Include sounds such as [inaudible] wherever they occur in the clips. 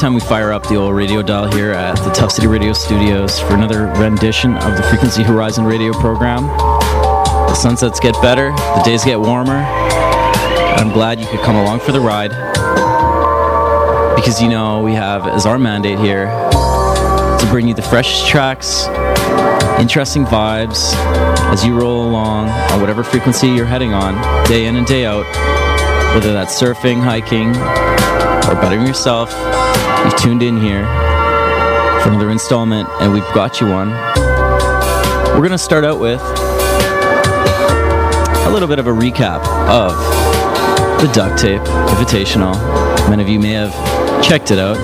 time we fire up the old radio dial here at the Tuff City Radio Studios for another rendition of the Frequency Horizon radio program. The sunsets get better, the days get warmer. I'm glad you could come along for the ride because you know we have as our mandate here to bring you the freshest tracks, interesting vibes as you roll along on whatever frequency you're heading on, day in and day out, whether that's surfing, hiking, or bettering yourself. You've tuned in here for another installment, and we've got you one. We're going to start out with a little bit of a recap of the Duct Tape Invitational. Many of you may have checked it out.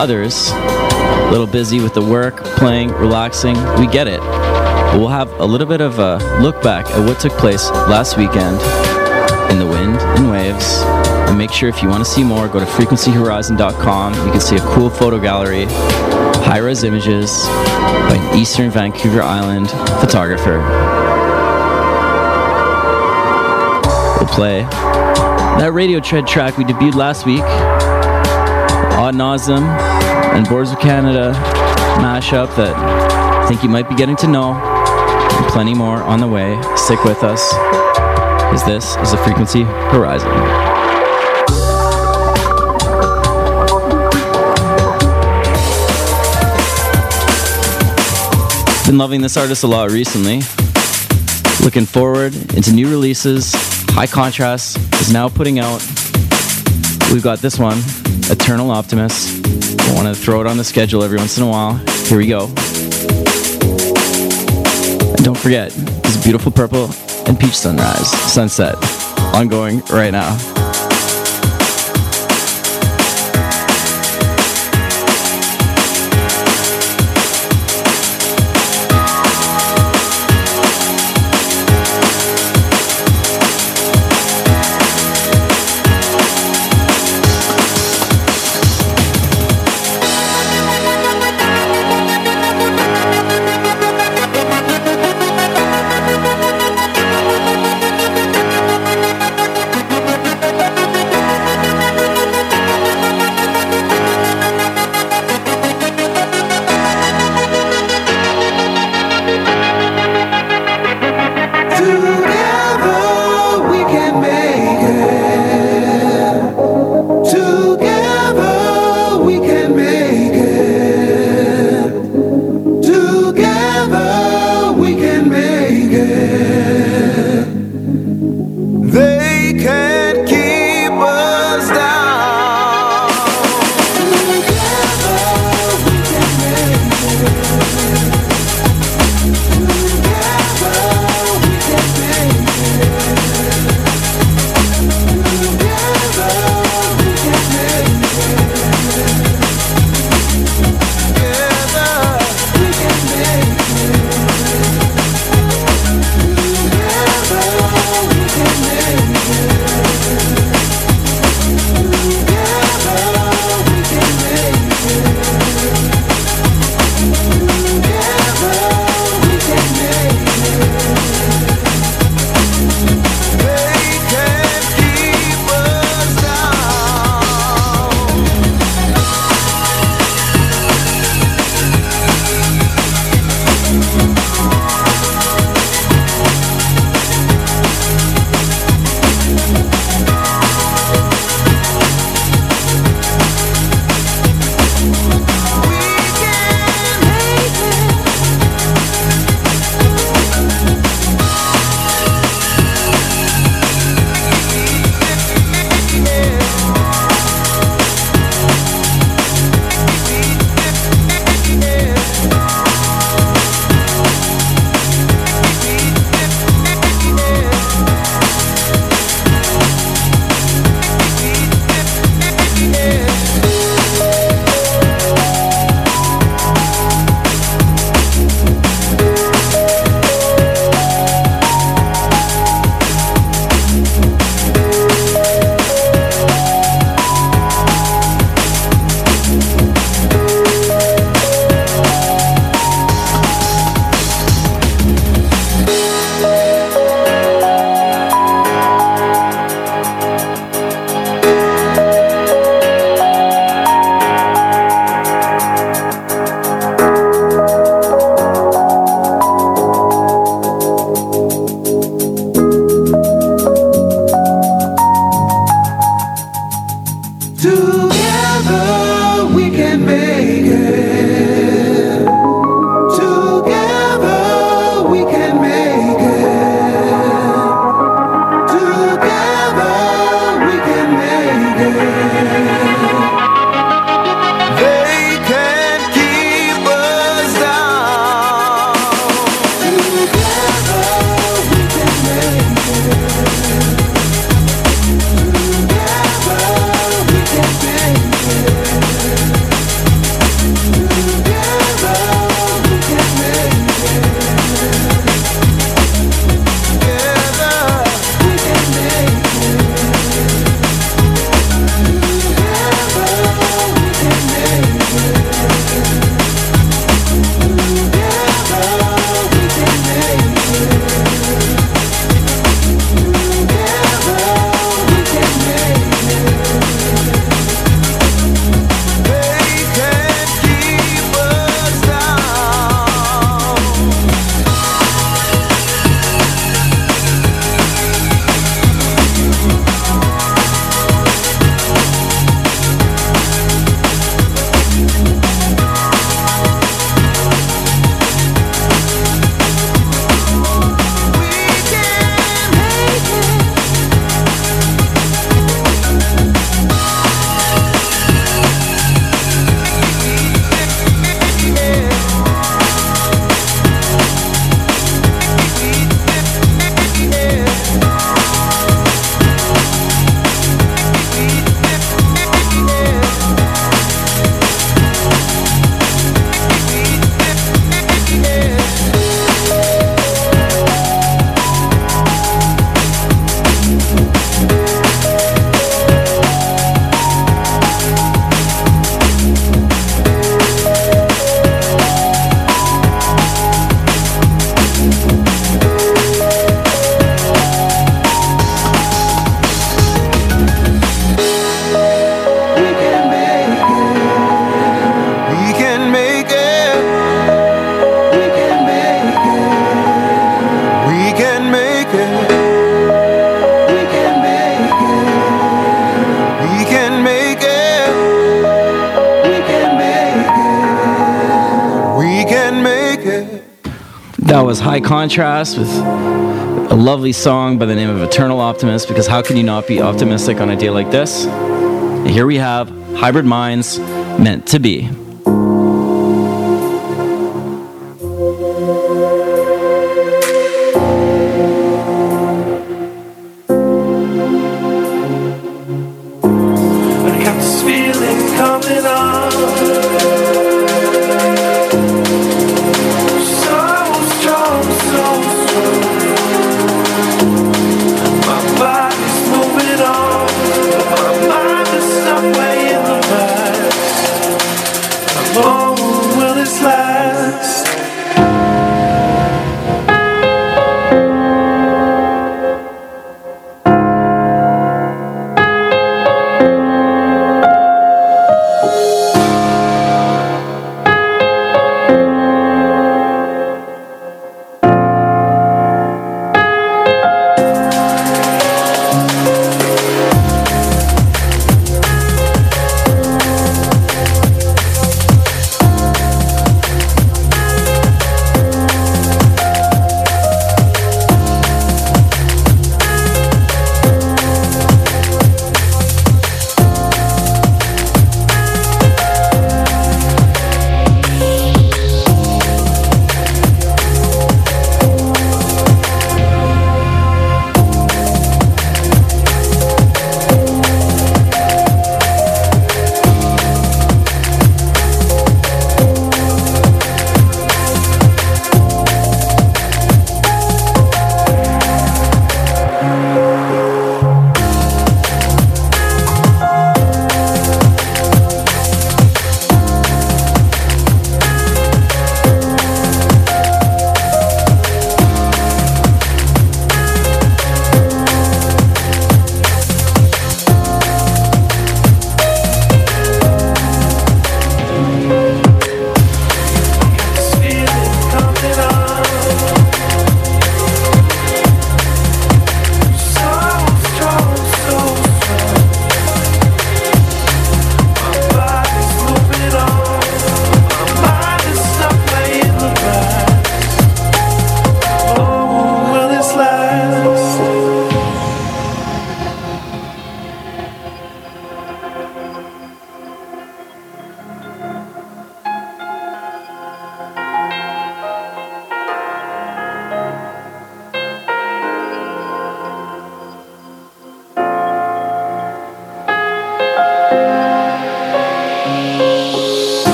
Others, a little busy with the work, playing, relaxing. We get it. But we'll have a little bit of a look back at what took place last weekend in the wind and waves. And make sure if you want to see more, go to frequencyhorizon.com. You can see a cool photo gallery, high res images by an Eastern Vancouver Island photographer. We'll play that radio tread track we debuted last week, Odd Nauseum and Boards of Canada mashup that I think you might be getting to know. And plenty more on the way. Stick with us, because this is the Frequency Horizon. Been loving this artist a lot recently. Looking forward into new releases. High Contrast is now putting out. We've got this one, Eternal Optimist. I want to throw it on the schedule every once in a while. Here we go. And don't forget, this beautiful purple and peach sunrise, sunset, ongoing right now. Contrast with a lovely song by the name of Eternal Optimist because how can you not be optimistic on a day like this? And here we have Hybrid Minds meant to be.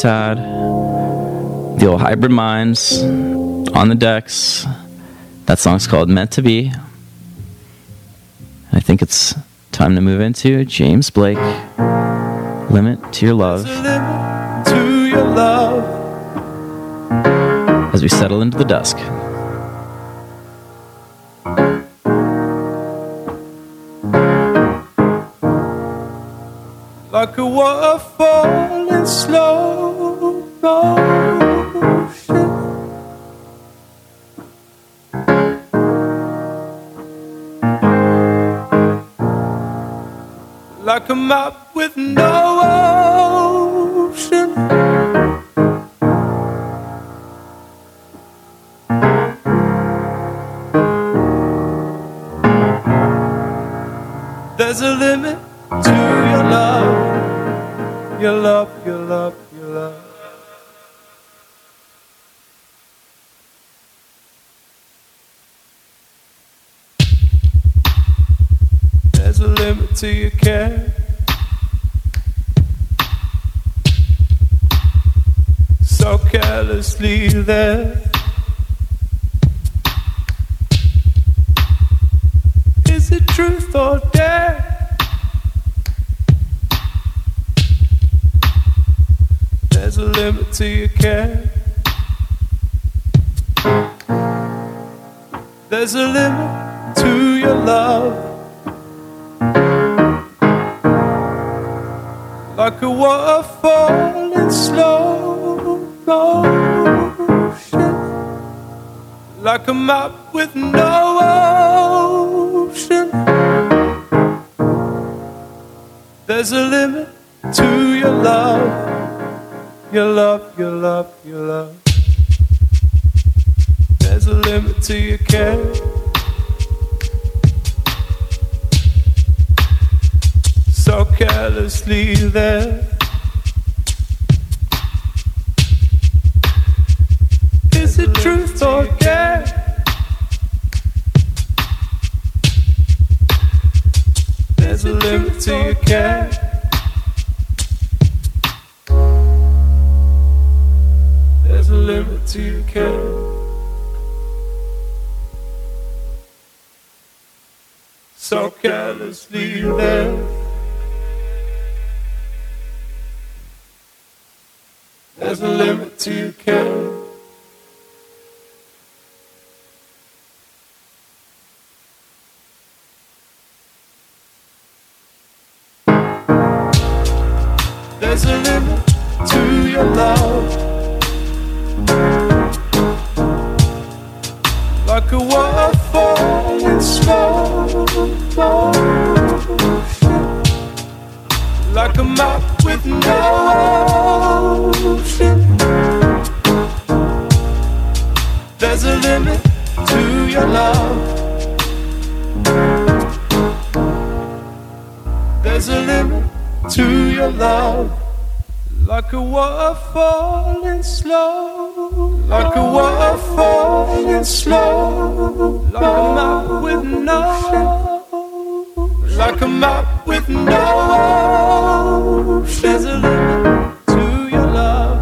Tad. The old hybrid minds on the decks. That song's called Meant to Be. I think it's time to move into James Blake. Limit to your love limit to your love. as we settle into the dusk. Carelessly there. Is it truth or dare? There's a limit to your care. There's a limit to your love. Like a waterfall in slow a map with no ocean. There's a limit to your love. Your love, your love, your love. There's a limit to your care. So carelessly there. Is it truth or dare? There's a limit to your care. There's a limit to your care. So carelessly there. There's a limit to your care. Waterfall in slow. Like a waterfall in slow. Like a map with no. Like a map with no. There's a limit to your love.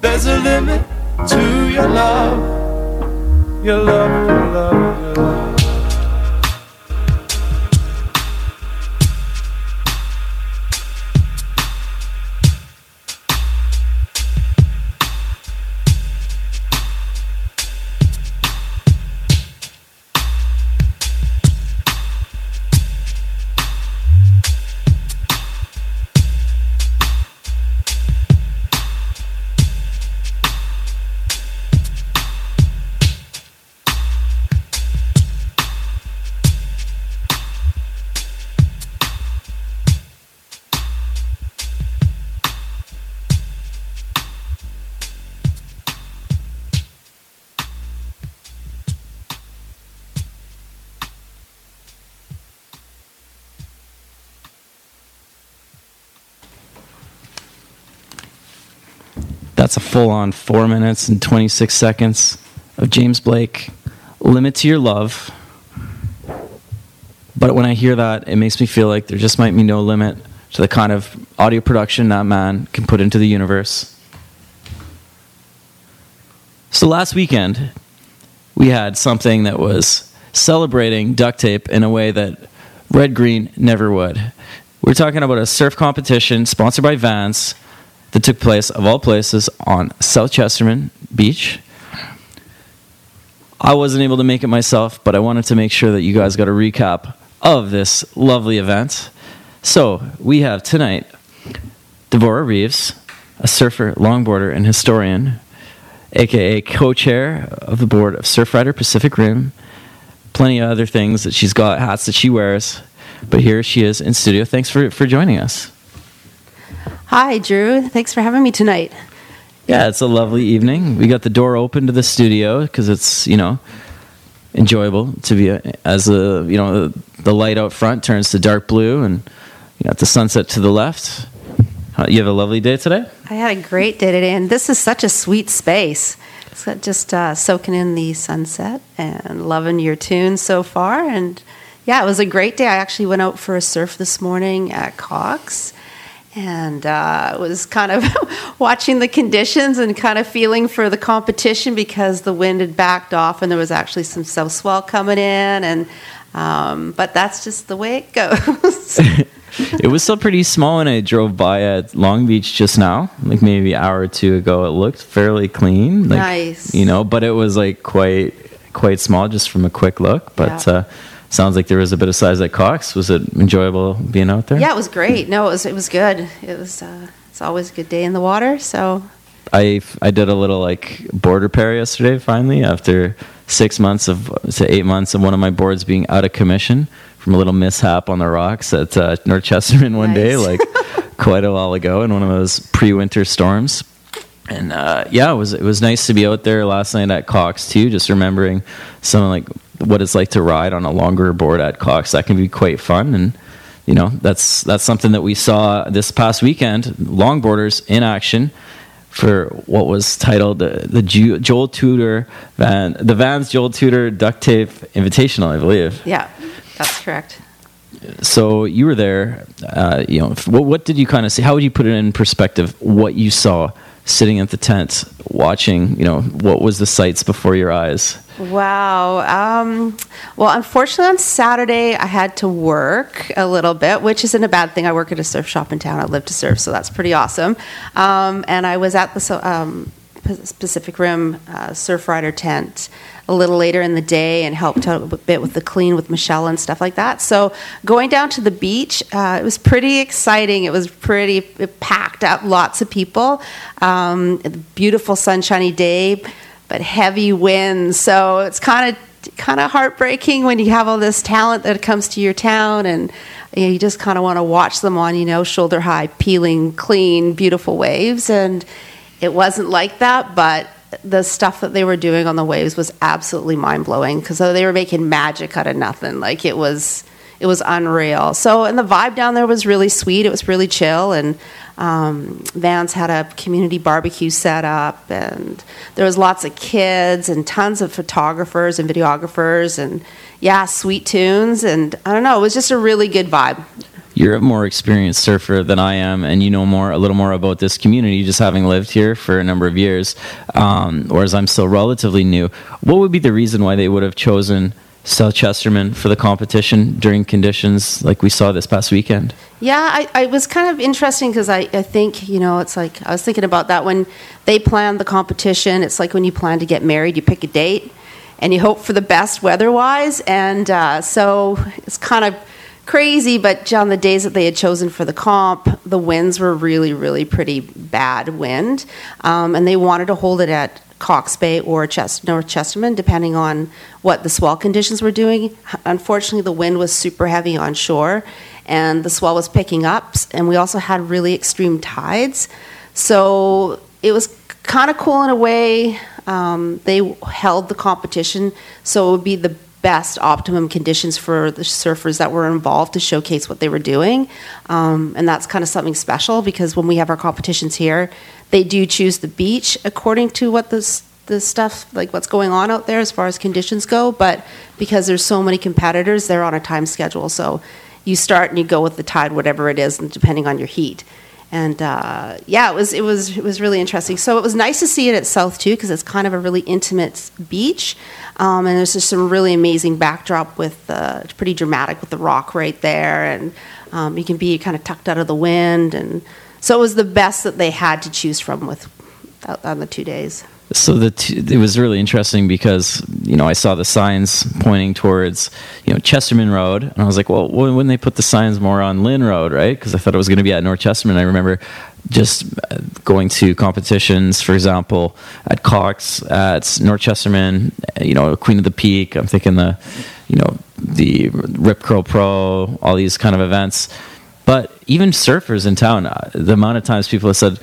There's a limit to. Your love, your love, your love. That's a full on four minutes and 26 seconds of James Blake. Limit to your love. But when I hear that, it makes me feel like there just might be no limit to the kind of audio production that man can put into the universe. So last weekend, we had something that was celebrating duct tape in a way that Red Green never would. We're talking about a surf competition sponsored by Vans that took place, of all places, on South Chesterman Beach. I wasn't able to make it myself, but I wanted to make sure that you guys got a recap of this lovely event. So we have tonight Devora Reeves, a surfer, longboarder, and historian, aka co-chair of the board of Surfrider Pacific Rim. Plenty of other things that she's got, hats that she wears. But here she is in studio. Thanks for, for joining us. Hi, Drew. Thanks for having me tonight. Yeah, it's a lovely evening. We got the door open to the studio because it's you know enjoyable to be a, as a you know the light out front turns to dark blue and you got the sunset to the left. Uh, you have a lovely day today. I had a great day today, and this is such a sweet space. So just uh, soaking in the sunset and loving your tunes so far. And yeah, it was a great day. I actually went out for a surf this morning at Cox and uh, was kind of [laughs] watching the conditions and kind of feeling for the competition because the wind had backed off and there was actually some south swell coming in and um, but that's just the way it [laughs] goes [laughs] it was still pretty small when I drove by at Long Beach just now, like maybe an hour or two ago. It looked fairly clean, like, Nice. you know, but it was like quite quite small just from a quick look. But Yeah. uh, sounds like there was a bit of size at Cox. Was it enjoyable being out there? yeah it was great no it was it was good it was uh, it's always a good day in the water so I I did a little like board repair yesterday. Finally, after six months of to eight months of one of my boards being out of commission from a little mishap on the rocks at uh, North Chesterman one day, like [laughs] quite a while ago, in one of those pre-winter storms. And uh, yeah, it was it was nice to be out there last night at Cox too. Just remembering some like what it's like to ride on a longer board at Cox. That can be quite fun and you know that's that's something that we saw this past weekend longboarders in action for what was titled the, the Ju- Joel Tudor Van the Vans Joel Tudor Duct Tape Invitational, I believe. yeah that's correct So you were there. Uh, you know, what, what did you kind of see? How would you put it in perspective? What you saw sitting at the tent, watching. You know, what was the sights before your eyes? Wow. Um, well, unfortunately, on Saturday, I had to work a little bit, which isn't a bad thing. I work at a surf shop in town. I live to surf, so that's pretty awesome. Um, and I was at the um, Pacific Rim uh, Surf Rider tent a little later in the day and helped out a bit with the clean with Michelle and stuff like that. So going down to the beach, uh, it was pretty exciting. It was pretty it packed up, lots of people. Um, beautiful sunshiny day, but heavy winds. So it's kind of kind of heartbreaking when you have all this talent that comes to your town and you, know, you just kind of want to watch them on you know shoulder high peeling clean beautiful waves. And it wasn't like that but the stuff that they were doing on the waves was absolutely mind-blowing because they were making magic out of nothing. Like it was it was unreal. So and the vibe down there was really sweet. It was really chill. And um, Vans had a community barbecue set up, and there was lots of kids and tons of photographers and videographers, and yeah, sweet tunes, and I don't know, it was just a really good vibe. You're a more experienced surfer than I am, and you know more a little more about this community, just having lived here for a number of years. Um, whereas I'm still relatively new. What would be the reason why they would have chosen South Chesterman for the competition during conditions like we saw this past weekend? Yeah, I, I was kind of interesting because I, I think, you know, it's like, I was thinking about that when they planned the competition. It's like when you plan to get married, you pick a date and you hope for the best weather wise. And uh, so it's kind of crazy, but on the days that they had chosen for the comp, the winds were really, really pretty bad wind. Um, and they wanted to hold it at Cox Bay or Chest- North Chesterman, depending on what the swell conditions were doing. Unfortunately, the wind was super heavy on shore, and the swell was picking up, and we also had really extreme tides. So it was kind of cool in a way. Um, they held the competition, so it would be the best optimum conditions for the surfers that were involved to showcase what they were doing. Um, and that's kind of something special because when we have our competitions here, they do choose the beach according to what the, the stuff, like what's going on out there as far as conditions go. But because there's so many competitors, they're on a time schedule. So you start and you go with the tide, whatever it is, and depending on your heat. And uh, yeah, it was it was it was really interesting. So it was nice to see it at South too, because it's kind of a really intimate beach, um, and there's just some really amazing backdrop with uh, it's pretty dramatic with the rock right there, and um, you can be kind of tucked out of the wind, and so it was the best that they had to choose from with on the two days. So the t- it was really interesting because you know I saw the signs pointing towards you know Chesterman Road, and I was like, well, when they put the signs more on Lynn Road, right? Because I thought it was going to be at North Chesterman. I remember just uh, going to competitions, for example, at Cox, at North Chesterman, you know, Queen of the Peak. I'm thinking the, you know, the Rip Curl Pro, all these kind of events. But even surfers in town, uh, the amount of times people have said,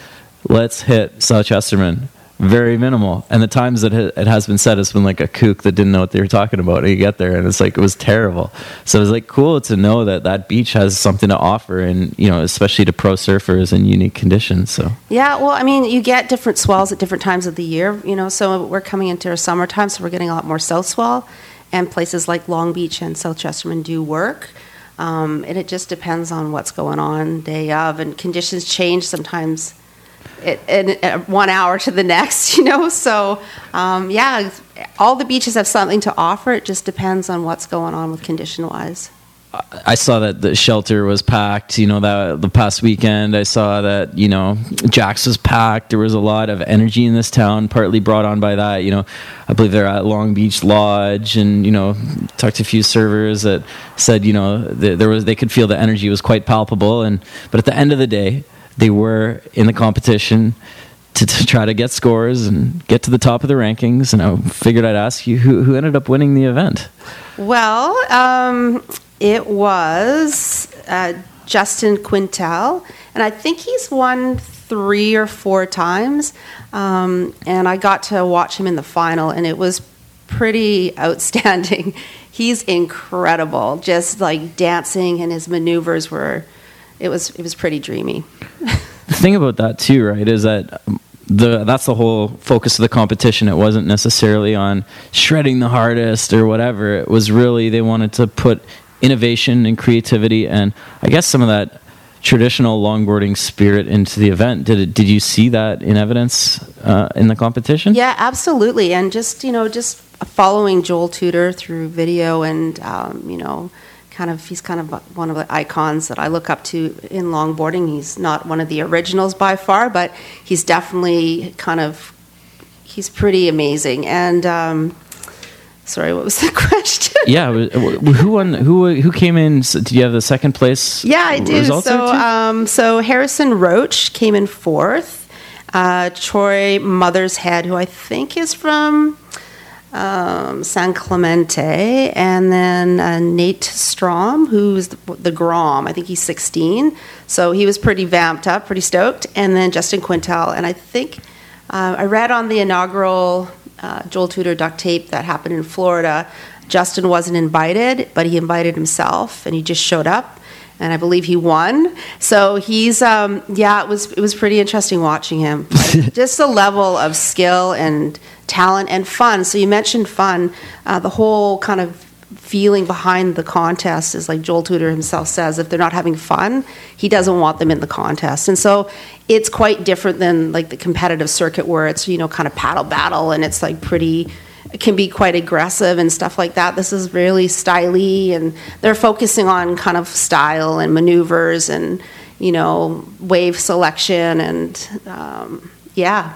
let's hit South Chesterman very minimal. And the times that it has been said, it's been like a kook that didn't know what they were talking about. And you get there, and it's like it was terrible. So it was like cool to know that that beach has something to offer, and you know, especially to pro surfers in unique conditions. So yeah, well, I mean, you get different swells at different times of the year. You know, so we're coming into our summertime, so we're getting a lot more south swell, and places like Long Beach and South Chesterman do work. Um, and it just depends on what's going on day of, and conditions change sometimes in, uh, one hour to the next, [laughs] you know. So, um, yeah, all the beaches have something to offer. It just depends on what's going on with condition wise. I saw that the shelter was packed. You know that the past weekend, I saw that you know Jax was packed. There was a lot of energy in this town, partly brought on by that. You know, I believe they're at Long Beach Lodge, and you know, talked to a few servers that said you know there was they could feel the energy was quite palpable. And but at the end of the day, they were in the competition to, to, try to get scores and get to the top of the rankings. And I figured I'd ask you who, who ended up winning the event. Well, um, it was uh, Justin Quintal, and I think he's won three or four times. Um, and I got to watch him in the final, and it was pretty [laughs] outstanding. he's incredible, just like dancing, and his maneuvers were it was it was pretty dreamy. the thing about that too, right, is that the that's the whole focus of the competition. It wasn't necessarily on shredding the hardest or whatever. It was really they wanted to put innovation and creativity and I guess some of that traditional longboarding spirit into the event. Did it, did you see that in evidence uh, in the competition? Yeah, absolutely. And just you know, just following Joel Tudor through video and um, you know kind of he's kind of one of the icons that I look up to in longboarding. He's not one of the originals by far, but he's definitely kind of he's pretty amazing. And um, sorry, what was the [laughs] question? yeah, who won? Who who came in? Did you have the second place? Yeah, I do. So um, so Harrison Roach came in fourth. Uh, Troy Mothershead, who I think is from um, San Clemente, and then uh, Nate Strom, who's the, the, Grom. I think he's 16, so he was pretty vamped up, pretty stoked. And then Justin Quintal, and I think uh, I read on the inaugural uh, Joel Tudor duct tape that happened in Florida. Justin wasn't invited, but he invited himself, and he just showed up and I believe he won. So he's um, yeah, it was it was pretty interesting watching him. [laughs] Just the level of skill and talent and fun. So you mentioned fun. Uh, the whole kind of feeling behind the contest is like Joel Tudor himself says if they're not having fun, he doesn't want them in the contest. And so it's quite different than like the competitive circuit where it's you know kind of paddle battle and it's like pretty can be quite aggressive and stuff like that. This is really styly, and they're focusing on kind of style and maneuvers and you know wave selection and um, yeah.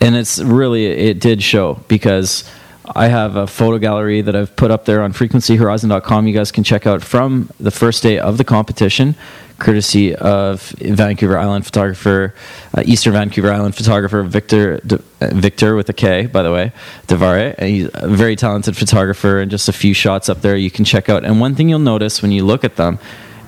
And it's really it did show because I have a photo gallery that I've put up there on frequencyhorizon.com. You guys can check out from the first day of the competition courtesy of Vancouver Island photographer, uh, Eastern Vancouver Island photographer Victor De, uh, Victor with a K, by the way, Devare. He's a very talented photographer, and just a few shots up there you can check out. And one thing you'll notice when you look at them.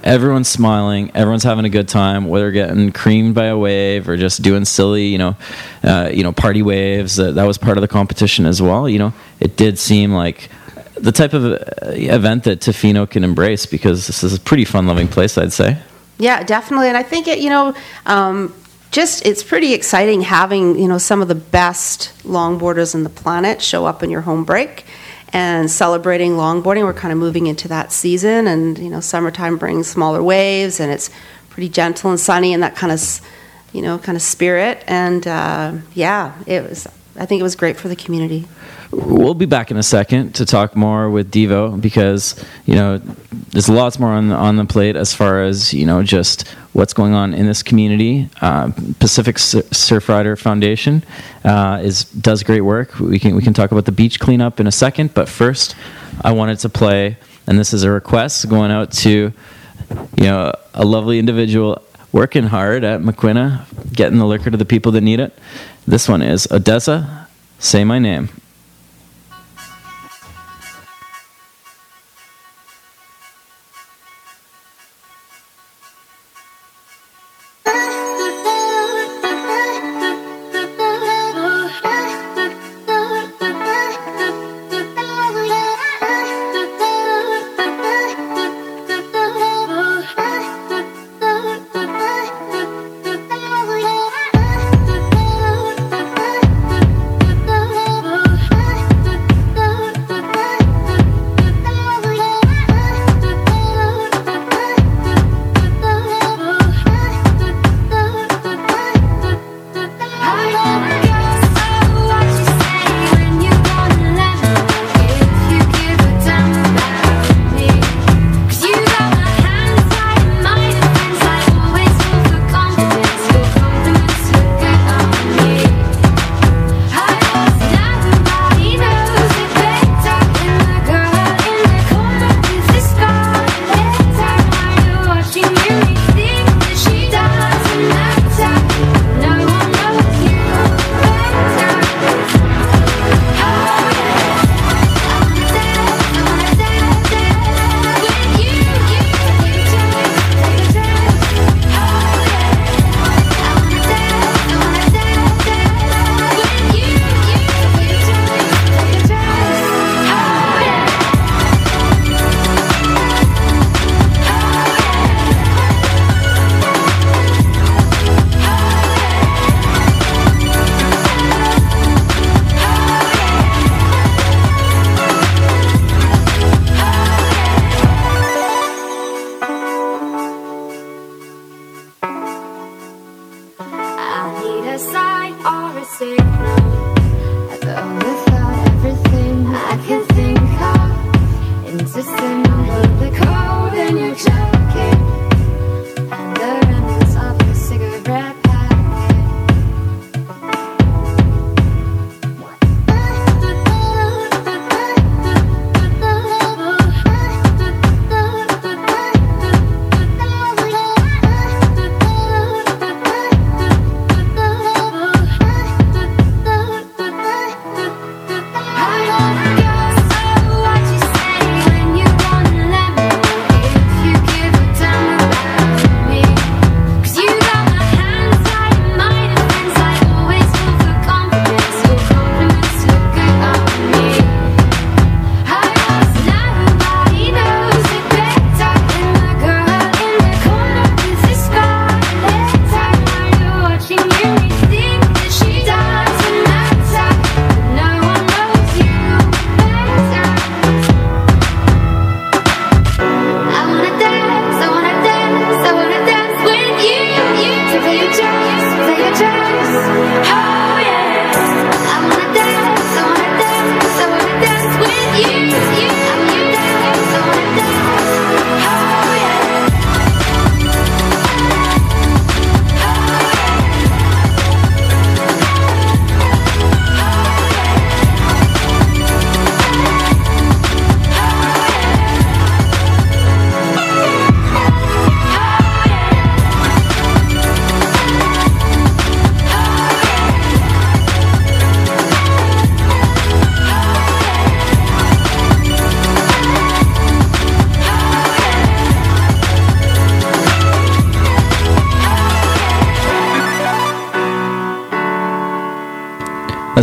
Everyone's smiling. Everyone's having a good time, whether getting creamed by a wave or just doing silly, you know, uh, you know, party waves. Uh, that was part of the competition as well. You know, it did seem like the type of uh, event that Tofino can embrace because this is a pretty fun-loving place, I'd say. Yeah, definitely. And I think it, you know, um, just it's pretty exciting having you know some of the best longboarders in the planet show up in your home break, and celebrating longboarding. We're kind of moving into that season, and you know, summertime brings smaller waves, and it's pretty gentle and sunny, and that kind of you know, kind of spirit. And uh, yeah, it was. I think it was great for the community. We'll be back in a second to talk more with Devo because you know there's lots more on the, on the plate as far as you know just what's going on in this community. Uh, Pacific Sur- Surfrider Foundation uh, is does great work. We can we can talk about the beach cleanup in a second, but first I wanted to play, and this is a request going out to you know a lovely individual working hard at Maquinna, getting the liquor to the people that need it. This one is ODESZA. Say my name.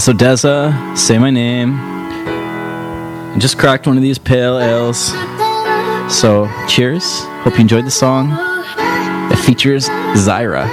ODESZA, say my name. I just cracked one of these pale ales. So cheers. Hope you enjoyed the song. It features Zyra.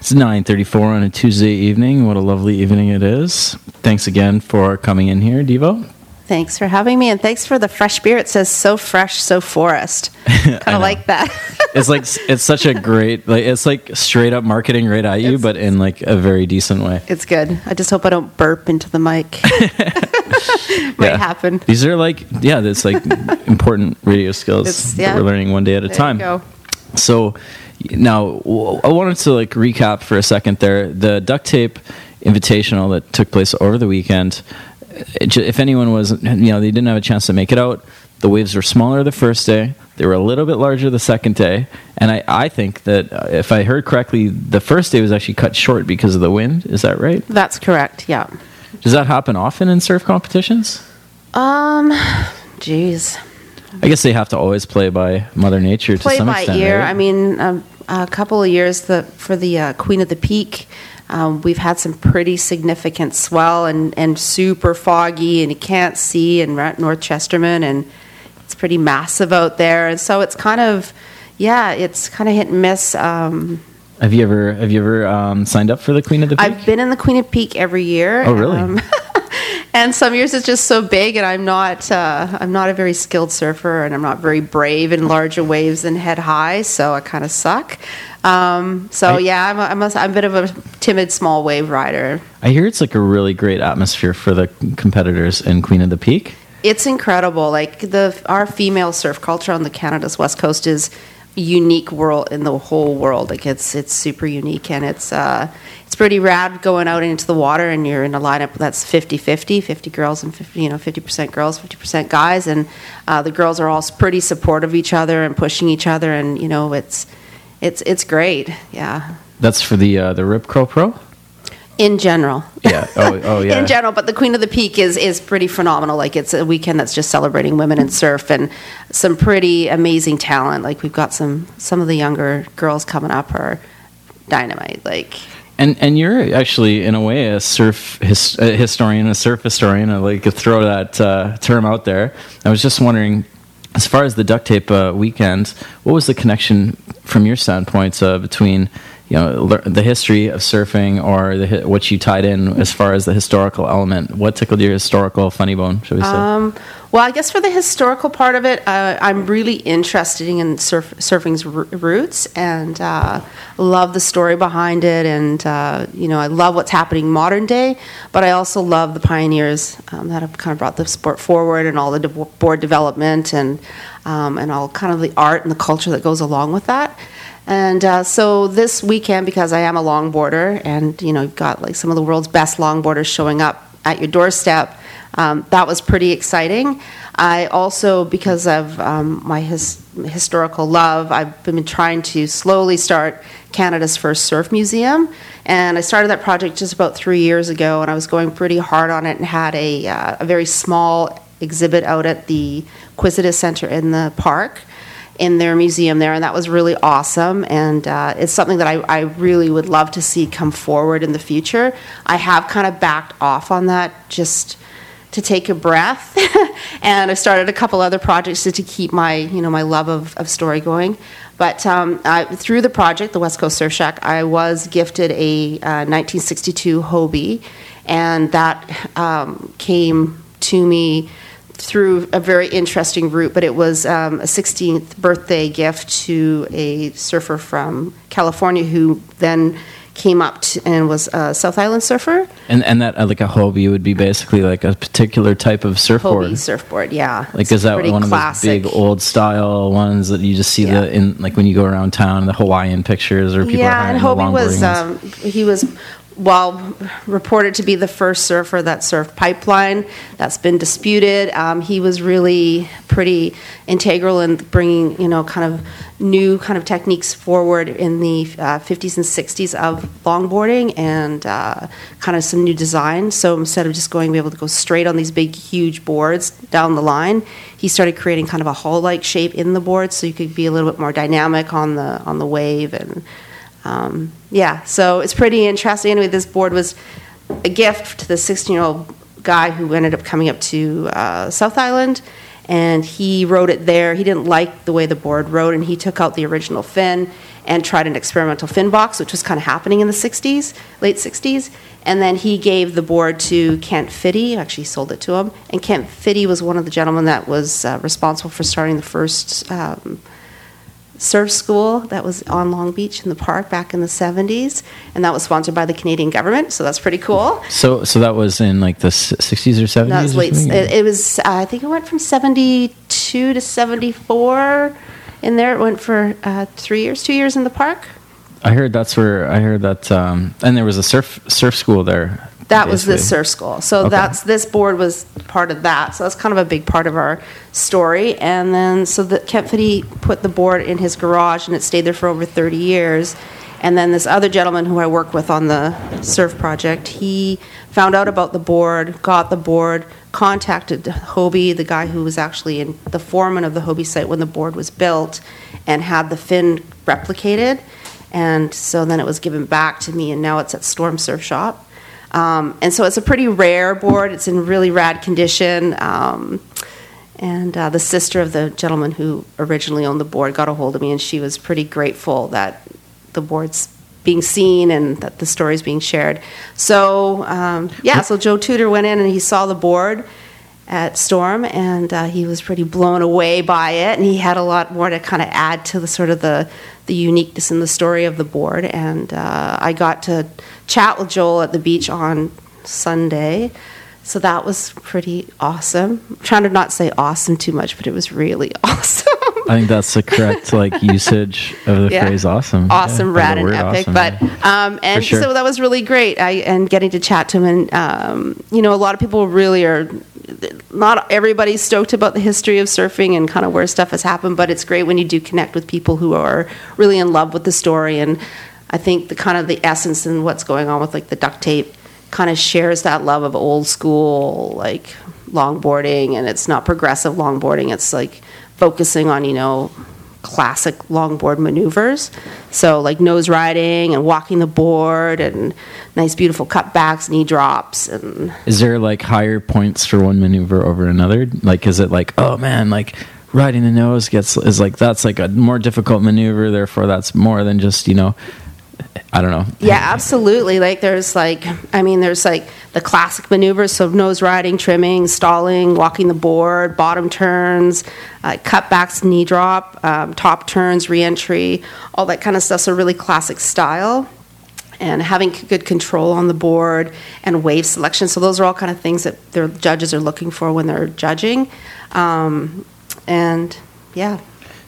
It's 9:34 on a Tuesday evening. What a lovely evening it is. Thanks again for coming in here, Devo. Thanks for having me, and thanks for the fresh beer. It says "so fresh, so forest." [laughs] Kind of like that. [laughs] It's like it's such a great like it's like straight up marketing right at you, It's- but in like a very decent way. it's good. I just hope I don't burp into the mic. [laughs] Might Yeah. happen. These are like yeah, that's like important radio skills It's- that we're learning one day at a There time. So now I wanted to like recap for a second there the duct tape invitational that took place over the weekend. It If anyone was, you know, they didn't have a chance to make it out. The waves were smaller the first day. They were a little bit larger the second day. And I, I think that uh, if I heard correctly, the first day was actually cut short because of the wind. Is that right? That's correct. Yeah. Does that happen often in surf competitions? Um, geez. I guess they have to always play by Mother Nature to play by ear. right? I mean, um, a couple of years the for the uh, Queen of the Peak, um, we've had some pretty significant swell and, and super foggy, and you can't see. And we're at North Chesterman, and it's pretty massive out there, and so it's kind of, yeah, it's kind of hit and miss. Um, Have you ever have you ever um, signed up for the Queen of the Peak? I've been in the Queen of the Peak every year. Oh, really? [laughs] And some years it's just so big, and I'm not uh, I'm not a very skilled surfer, and I'm not very brave in larger waves and head high, so I kind of suck. Um, so I- yeah, I'm a, I'm, a, I'm a bit of a timid small wave rider. I hear it's like a really great atmosphere for the competitors in Queen of the Peak. It's incredible. Like the our female surf culture on the Canada's west coast is unique world in the whole world. Like it's it's super unique and it's uh it's pretty rad going out into the water and you're in a lineup that's 50-50, 50 girls and 50 you know 50% girls, 50% guys and uh, the girls are all pretty supportive of each other and pushing each other and you know it's it's it's great. Yeah. That's for the uh, the Rip Curl Pro. In general. Yeah. Oh, oh [laughs] yeah. in general, but the Queen of the Peak is is pretty phenomenal. Like it's a weekend that's just celebrating women in surf and some pretty amazing talent. Like we've got some some of the younger girls coming up are dynamite. Like And and you're actually in a way a surf his, a historian, a surf historian. I like to throw that uh, term out there. I was just wondering, as far as the duct tape uh, weekend, what was the connection from your standpoint uh, between you know the history of surfing or the what you tied in as far as the historical element? What tickled your historical funny bone? Shall we say? Um, well, I guess for the historical part of it, uh, I'm really interested in surf, surfing's roots and uh, love the story behind it. And, uh, you know, I love what's happening modern day, but I also love the pioneers um, that have kind of brought the sport forward and all the de- board development and, um, and all kind of the art and the culture that goes along with that. And uh, so this weekend, because I am a longboarder, and you know, you've got like some of the world's best longboarders showing up at your doorstep, um, that was pretty exciting. I also, because of um, my his, historical love, I've been trying to slowly start Canada's first surf museum, and I started that project just about three years ago, and I was going pretty hard on it, and had a, uh, a very small exhibit out at the Kwisitis Center in the park in their museum there, and that was really awesome. And uh, it's something that I, I really would love to see come forward in the future. I have kind of backed off on that just to take a breath, [laughs] and I started a couple other projects to, to keep my you know my love of, of story going. But um, I, through the project, the West Coast Surf Shack, I was gifted a uh, 1962 Hobie, and that um, came to me through a very interesting route, but it was um, a 16th birthday gift to a surfer from California who then came up to, and was a South Island surfer. and and that uh, like a Hobie would be basically like a particular type of surfboard. Hobie surfboard, yeah. Like It's is that one classic. of those big old style ones that you just see Yeah. the in like when you go around town the Hawaiian pictures or people are yeah, and Hobie was um, he was well reported to be the first surfer that surfed pipeline. That's been disputed. Um, he was really pretty integral in bringing you know kind of new kind of techniques forward in the uh, 50s and 60s of longboarding and uh, kind of some new design. So instead of just going be able to go straight on these big huge boards down the line, he started creating kind of a hull-like shape in the board so you could be a little bit more dynamic on the on the wave and um, yeah, so it's pretty interesting. Anyway, this board was a gift to the 16 year old guy who ended up coming up to uh, South Island, and he wrote it there. He didn't like the way the board wrote, and he took out the original fin and tried an experimental fin box, which was kind of happening in the 60s, late 60s. And then he gave the board to Kent Fitty, actually sold it to him. And Kent Fitty was one of the gentlemen that was uh, responsible for starting the first um, surf school that was on Long Beach in the park back in the 70s. And that was sponsored by the Canadian government, so that's pretty cool. So, so that was in like the 60s or 70s? That was late. It, it was. Uh, I think it went from seventy-two to seventy-four. In there, it went for uh, three years, two years in the park. I heard that's where I heard that, um, and there was a surf surf school there. That was this surf school. So Okay. that's this board was part of that. So that's kind of a big part of our story. And then so the Kent Fitty put the board in his garage, and it stayed there for over thirty years. And then this other gentleman who I work with on the surf project, he found out about the board, got the board, contacted Hobie, the guy who was actually in the foreman of the Hobie site when the board was built, and had the fin replicated. And so then it was given back to me, and now it's at Storm Surf Shop. Um, and so it's a pretty rare board. It's in really rad condition. Um, and uh, the sister of the gentleman who originally owned the board got a hold of me, and she was pretty grateful that the board's being seen and that the story's being shared. So, um, yeah, so Joel Tudor went in and he saw the board at Storm, and uh, he was pretty blown away by it, and he had a lot more to kind of add to the sort of the the uniqueness in the story of the board. And uh, I got to chat with Joel at the beach on Sunday. So that was pretty awesome. I'm trying to not say awesome too much, but it was really [laughs] awesome. I think that's the correct like usage of the [laughs] Yeah. phrase "awesome." awesome, Yeah, rad, and epic. awesome, but yeah. um, and sure. so that was really great. I and getting to chat to him, and um, you know, a lot of people really are. Not everybody's stoked about the history of surfing and kind of where stuff has happened, but it's great when you do connect with people who are really in love with the story. And I think the kind of the essence and what's going on with like the duct tape kind of shares that love of old school like longboarding, and it's not progressive longboarding. It's like focusing on you know classic longboard maneuvers. So like nose riding and walking the board and nice beautiful cutbacks, knee drops and Is there like higher points for one maneuver over another? Like, is it like, oh man, like riding the nose gets is like that's like a more difficult maneuver. Therefore, that's more than just you know, I don't know. yeah, absolutely. Like there's like I mean there's like the classic maneuvers, so nose riding, trimming, stalling, walking the board, bottom turns, uh, cutbacks, knee drop, um, top turns, reentry, all that kind of stuff. So really classic style. and having good control on the board and wave selection. So those are all kind of things that their judges are looking for when they're judging. Um, and yeah,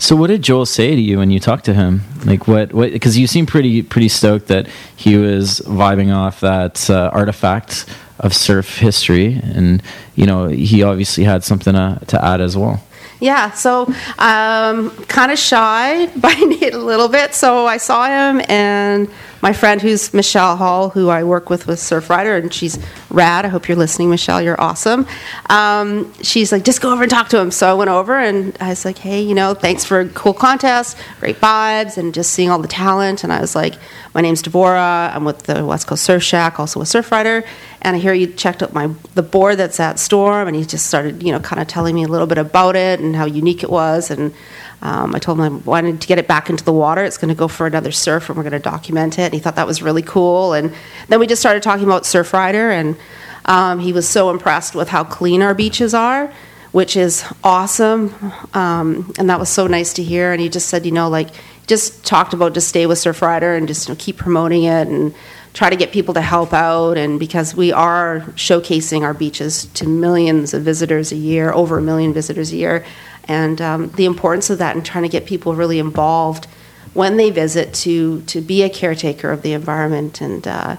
So what did Joel say to you when you talked to him? Like what? What? Because you seem pretty pretty stoked that he was vibing off that uh, artifact of surf history, and you know he obviously had something to, to add as well. Yeah, so um, kind of shy [laughs] by a little bit. So I saw him, and my friend, who's Michelle Hall, who I work with with Surfrider, and she's rad. I hope you're listening, Michelle. You're awesome. Um, she's like, just go over and talk to him. So I went over, and I was like, hey, you know, thanks for a cool contest, great vibes, and just seeing all the talent. And I was like, my name's Deborah. I'm with the West Coast Surf Shack, also a Surfrider. And I hear you checked out my the board that's at Storm, and he just started, you know, kind of telling me a little bit about it and how unique it was. And um, I told him I wanted to get it back into the water. It's going to go for another surf, and we're going to document it. And he thought that was really cool. And then we just started talking about Surfrider, and um, he was so impressed with how clean our beaches are which is awesome. Um, and that was so nice to hear. And he just said, you know, like, just talked about just stay with Surfrider and just you know, keep promoting it and try to get people to help out. And because we are showcasing our beaches to millions of visitors a year, over a million visitors a year, and um, the importance of that and trying to get people really involved when they visit to to be a caretaker of the environment and. Uh,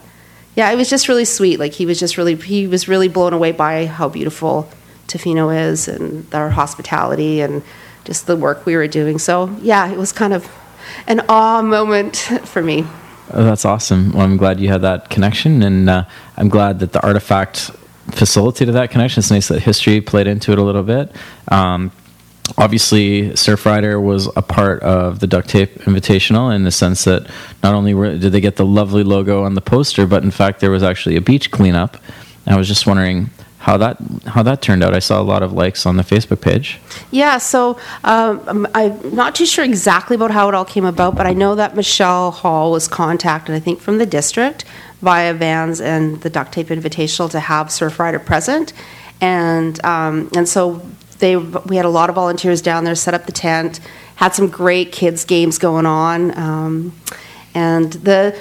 yeah, it was just really sweet. Like he was just really he was really blown away by how beautiful Tofino is and our hospitality and just the work we were doing. So yeah, it was kind of an awe moment [laughs] for me. Oh, that's awesome. Well, I'm glad you had that connection, and uh, I'm glad that the artifact facilitated that connection. It's nice that history played into it a little bit. Um, obviously, Surfrider was a part of the Duct Tape Invitational in the sense that not only were, did they get the lovely logo on the poster, but in fact, there was actually a beach cleanup. I was just wondering how that how that turned out. I saw a lot of likes on the Facebook page. Yeah, so um, I'm not too sure exactly about how it all came about, but I know that Michelle Hall was contacted, I think, from the district via Vans and the Duct Tape Invitational to have Surfrider present, and um, and so they we had a lot of volunteers down there, set up the tent, had some great kids games going on, um, and the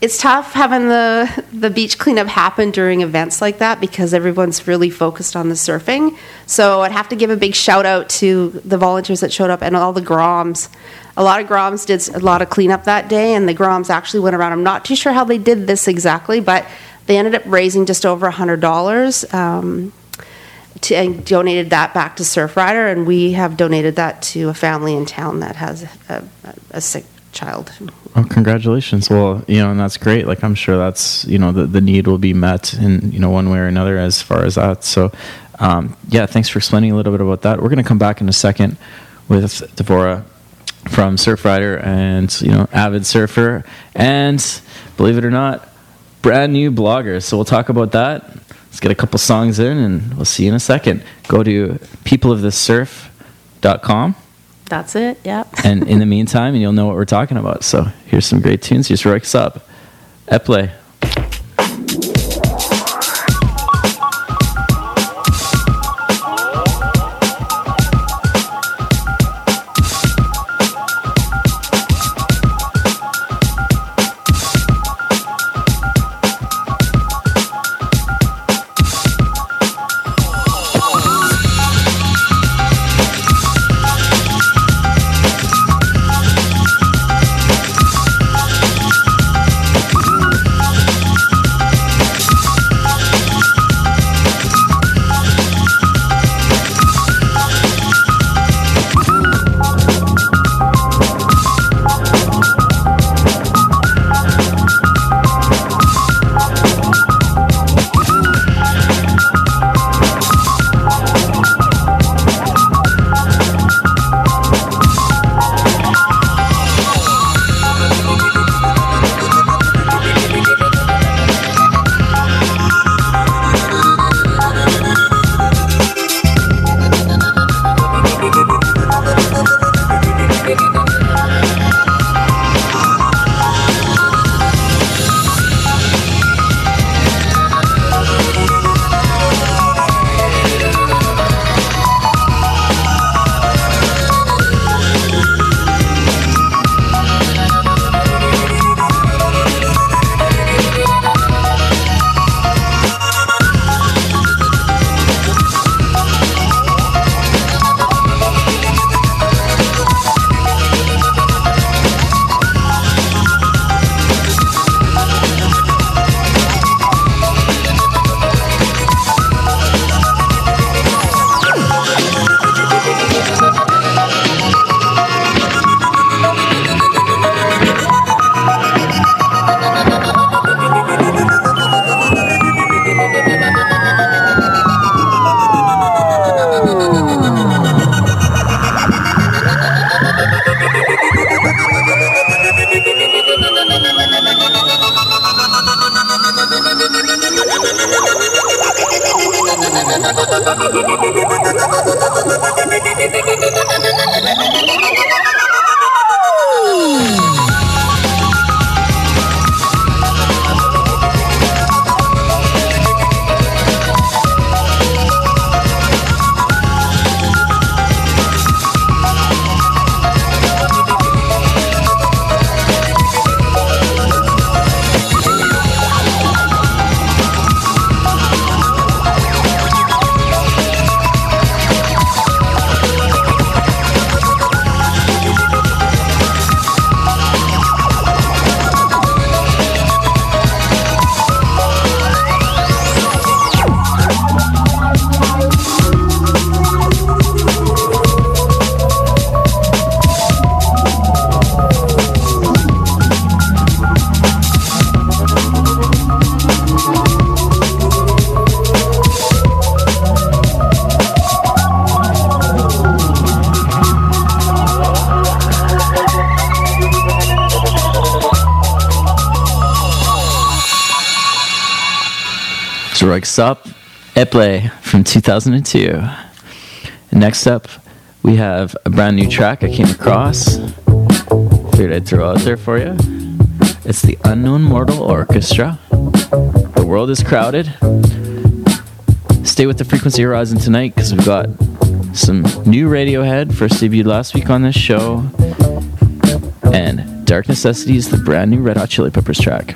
it's tough having the the beach cleanup happen during events like that because everyone's really focused on the surfing. So I'd have to give a big shout out to the volunteers that showed up and all the Groms. A lot of Groms did a lot of cleanup that day, and the Groms actually went around. I'm not too sure how they did this exactly, but they ended up raising just over hundred dollars. Um, to, and donated that back to Surfrider, and we have donated that to a family in town that has a, a, a sick child. Oh, congratulations! Well, you know, and that's great. Like I'm sure that's you know the the need will be met in you know one way or another as far as that. So, um, yeah, thanks for explaining a little bit about that. We're going to come back in a second with Devora from Surfrider and you know avid surfer and believe it or not, brand new blogger. So we'll talk about that. Let's get a couple songs in, and we'll see you in a second. Go to peopleofthesurf.com. That's it. Yep. and in the meantime, and you'll know what we're talking about. So here's some great tunes. Just Roix up. Eple. Up. Eple from 2002. Next up, we have a brand new track I came across. Figured I'd throw out there for you. It's the Unknown Mortal Orchestra. The world is crowded. Stay with the Frequency Horizon tonight because we've got some new Radiohead, first debuted last week on this show, and Dark Necessity is the brand new Red Hot Chili Peppers track.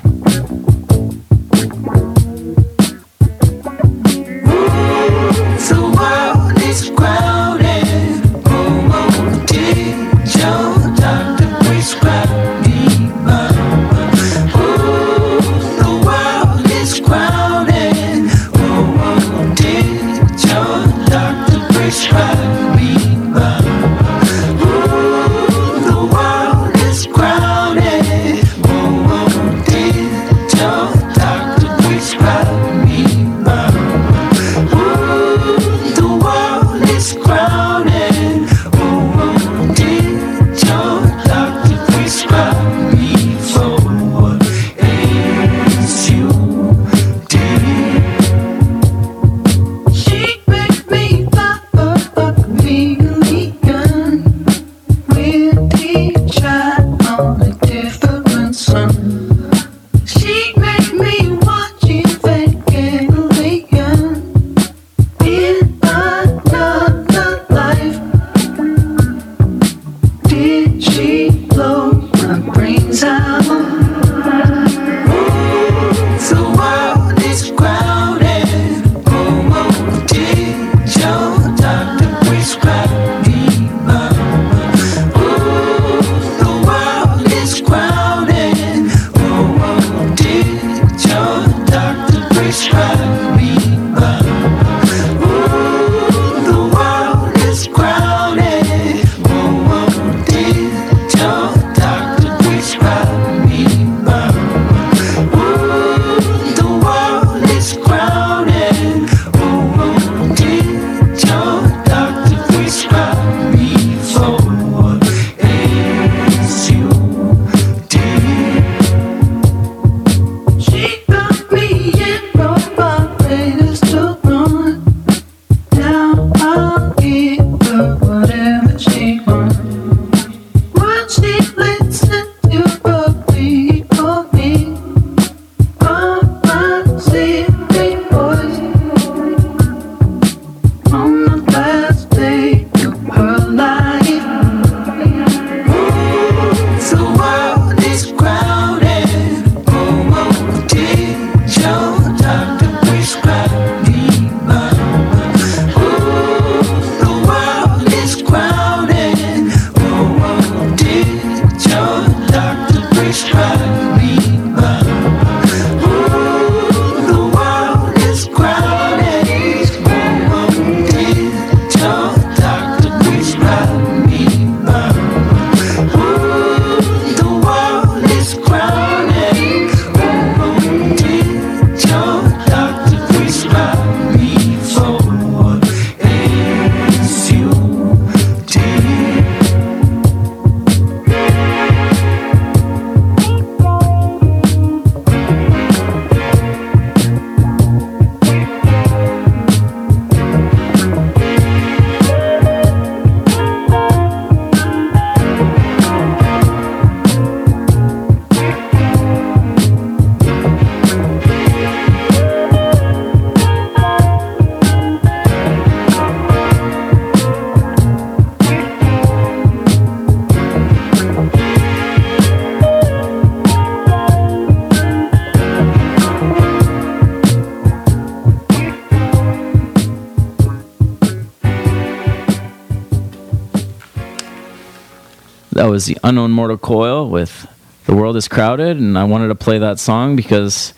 Was the Unknown Mortal Coil with The World is Crowded, and I wanted to play that song because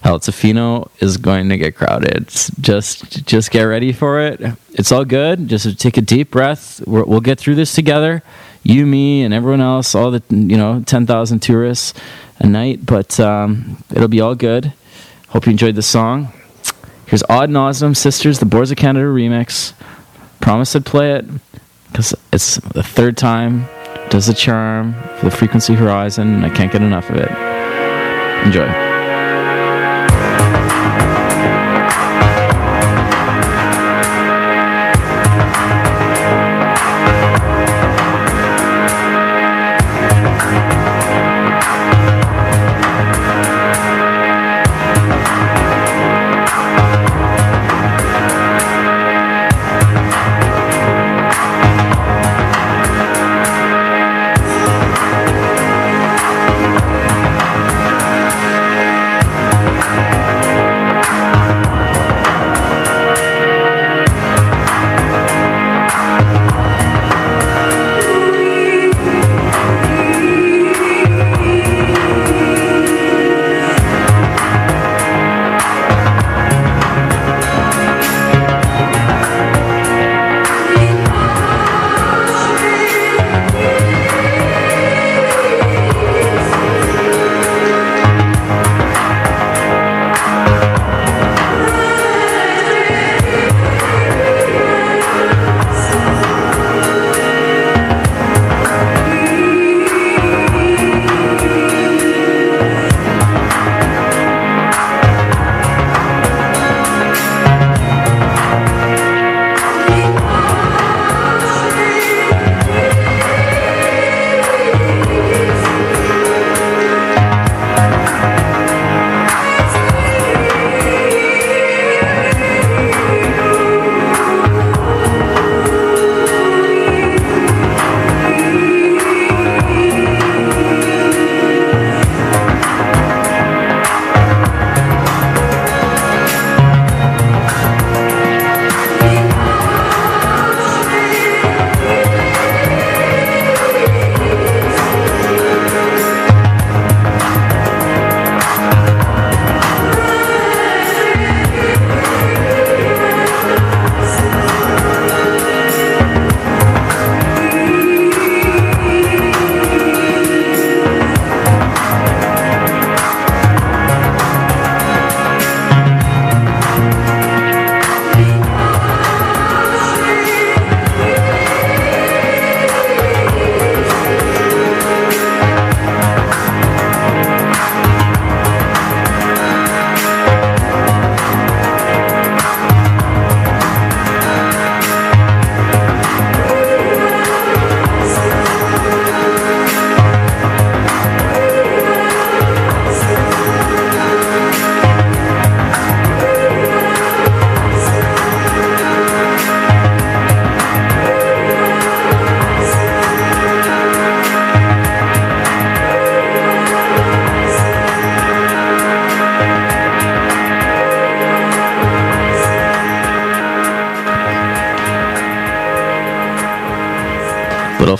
hell, Tofino is going to get crowded. Just just get ready for it. It's all good. Just take a deep breath. We're, we'll get through this together. You, me, and everyone else, all the you know, ten thousand tourists a night, but um, it'll be all good. Hope you enjoyed the song. Here's Odd Nosdam Sisters, the Boards of Canada remix. Promise I'd play it it's the third time. Does the charm for the frequency horizon, and I can't get enough of it. Enjoy.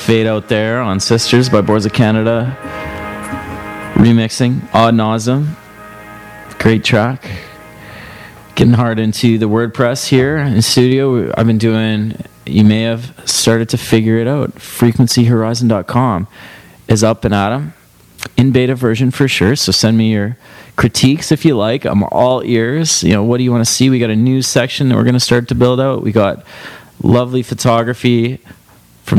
Fade out there on Sisters by Boards of Canada. Remixing Odd Nosdam. Great track. Getting hard into the WordPress here in studio. I've been doing, you may have started to figure it out. FrequencyHorizon.com is up and at 'em in beta version for sure. So send me your critiques if you like. I'm all ears. You know, what do you want to see? We got a news section that we're going to start to build out. We got lovely photography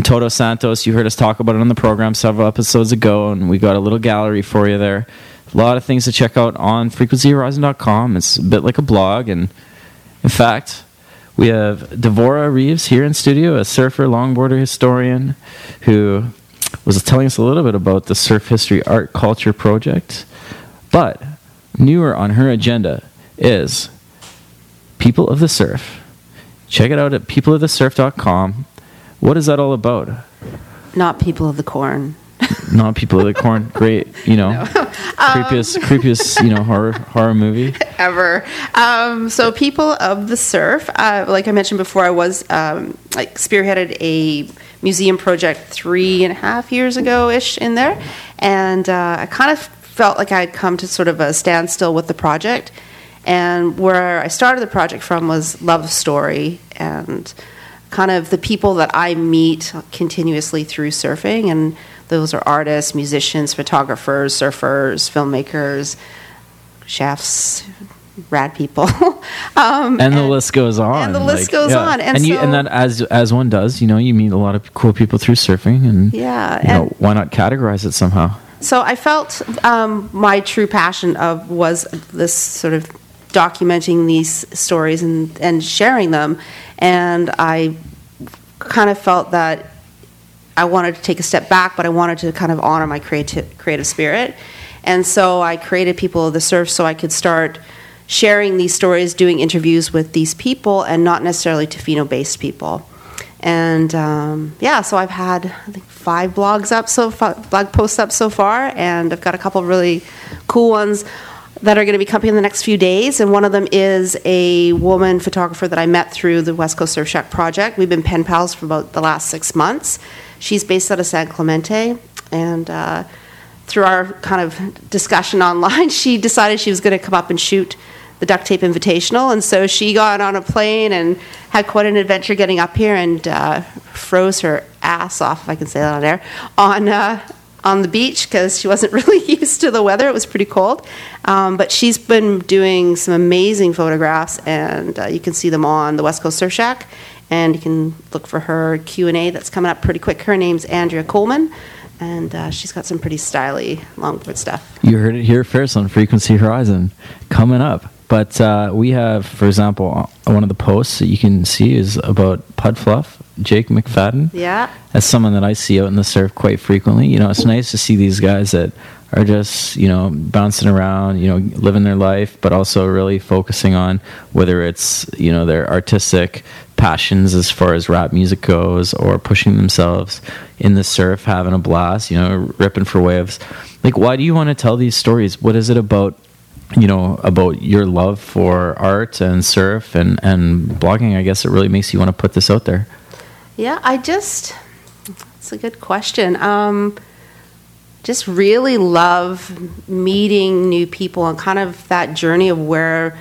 Toto Santos. You heard us talk about it on the program several episodes ago, and we got a little gallery for you there. A lot of things to check out on frequencyhorizon.com. It's a bit like a blog, and in fact, we have Devora Reeves here in studio, a surfer, longboarder historian, who was telling us a little bit about the Surf History Art Culture Project. But newer on her agenda is People of the Surf. Check it out at peopleofthesurf.com. What is that all about? Not people of the corn. [laughs] Not People of the Corn. Great, you know, [laughs] creepiest, creepiest, you know, horror horror movie. [laughs] ever. Um, so, people of the surf, uh, like I mentioned before, I was um, like spearheaded a museum project three and a half years ago ish in there, and uh, I kind of felt like I had come to sort of a standstill with the project. And where I started the project from was Love Story and kind of the people that I meet continuously through surfing. And those are artists, musicians, photographers, surfers, filmmakers, chefs, rad people. [laughs] um, And the list goes on. And the list goes on, and you so- and that as as one does, you know, you meet a lot of cool people through surfing, and Yeah, you know, why not categorize it somehow? So I felt um, my true passion of was this sort of documenting these stories and, and sharing them, and I kind of felt that I wanted to take a step back, but I wanted to kind of honor my creative creative spirit, and so I created People of the Surf so I could start sharing these stories, doing interviews with these people, and not necessarily Tofino-based people. And um, yeah, so I've had I think five blogs up so far, blog posts up so far, and I've got a couple really cool ones that are going to be coming in the next few days. And one of them is a woman photographer that I met through the West Coast Surf Shack project. We've been pen pals for about the last six months. She's based out of San Clemente, and uh, through our kind of discussion [laughs] online, she decided she was going to come up and shoot the Duct Tape Invitational, and so she got on a plane and had quite an adventure getting up here and uh, froze her ass off, if I can say that on air, on uh, on the beach because she wasn't [laughs] really used to the weather. It was pretty cold, um, but she's been doing some amazing photographs, and uh, you can see them on the West Coast Surf Shack. And you can look for her Q and A that's coming up pretty quick. Her name's Andrea Coleman, and uh, she's got some pretty styly longboard stuff. You heard it here first on Frequency Horizon coming up. But uh, we have, for example, uh, one of the posts that you can see is about Pud Fluff, Jake McFadden. Yeah. That's someone that I see out in the surf quite frequently. You know, it's nice to see these guys that are just, you know, bouncing around, you know, living their life, but also really focusing on whether it's, you know, their artistic passions as far as rap music goes or pushing themselves in the surf, having a blast, you know, ripping for waves. Like, why do you want to tell these stories? What is it about you know about your love for art and surf and and blogging i guess it really makes you want to put this out there Yeah, I just, it's a good question. Um, just really love meeting new people and kind of that journey of where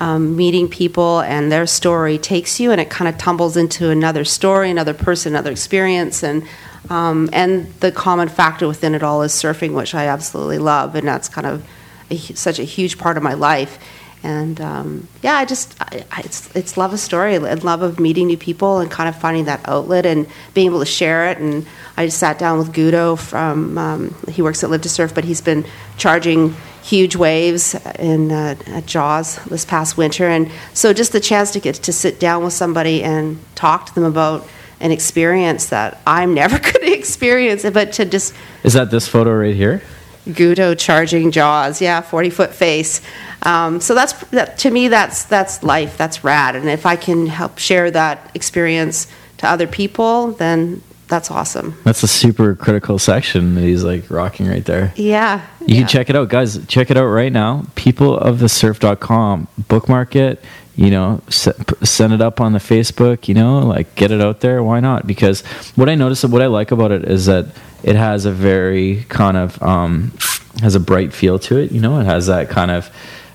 um, meeting people and their story takes you, and it kind of tumbles into another story, another person, another experience, and um, and the common factor within it all is surfing, which I absolutely love, and that's kind of a, such a huge part of my life. And um, yeah, I just I, I, it's it's love of story and love of meeting new people and kind of finding that outlet and being able to share it. And I just sat down with Gudo from um, he works at Live to Surf, but he's been charging huge waves in uh, at Jaws this past winter, and so just the chance to get to sit down with somebody and talk to them about an experience that I'm [laughs] never going to experience, but to just is that this photo right here Gudo charging jaws, yeah, forty foot face. Um, so that's that, to me, that's that's life, that's rad. And if I can help share that experience to other people, then that's awesome. That's a super critical section that he's like rocking right there. Yeah. You yeah. can check it out, guys. Check it out right now. Peopleofthesurf.com. Bookmark it. You know, send it up on the Facebook. You know, like get it out there. Why not? Because what I notice, what I like about it is that it has a very kind of um, has a bright feel to it. You know, it has that kind of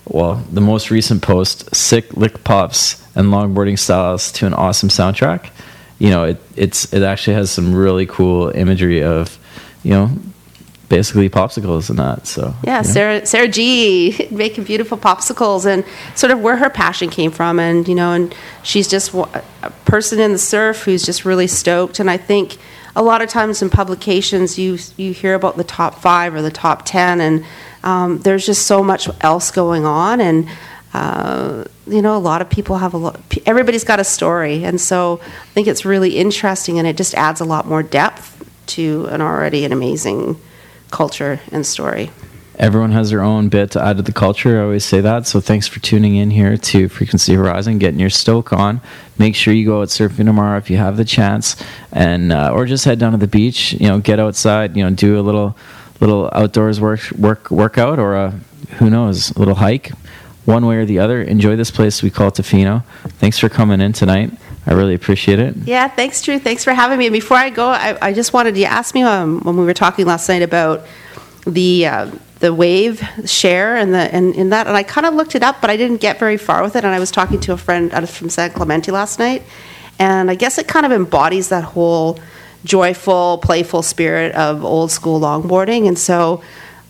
well, the most recent post, sick lick pops and longboarding styles to an awesome soundtrack. You know, it it's it actually has some really cool imagery of, you know, basically popsicles and that. So Yeah, you know. Sarah Sarah G [laughs] making beautiful popsicles and sort of where her passion came from, and you know, and she's just a person in the surf who's just really stoked. And I think a lot of times in publications, you you hear about the top five or the top ten, and um, there's just so much else going on, and uh, you know, a lot of people have a lot. Everybody's got a story, and so I think it's really interesting, and it just adds a lot more depth to an already an amazing culture and story. Everyone has their own bit to add to the culture. I always say that. So thanks for tuning in here to Frequency Horizon, getting your stoke on. Make sure you go out surfing tomorrow if you have the chance, and uh, or just head down to the beach. You know, get outside. You know, do a little little outdoors work work workout or a who knows a little hike. One way or the other. Enjoy this place we call Tofino. Thanks for coming in tonight. I really appreciate it. Yeah, thanks, Drew. Thanks for having me. Before I go, I, I just wanted to ask me um, when we were talking last night about the uh, the wave share and the and in that, and I kind of looked it up, but I didn't get very far with it. And I was talking to a friend out of, from San Clemente last night, and I guess it kind of embodies that whole joyful, playful spirit of old school longboarding. And so,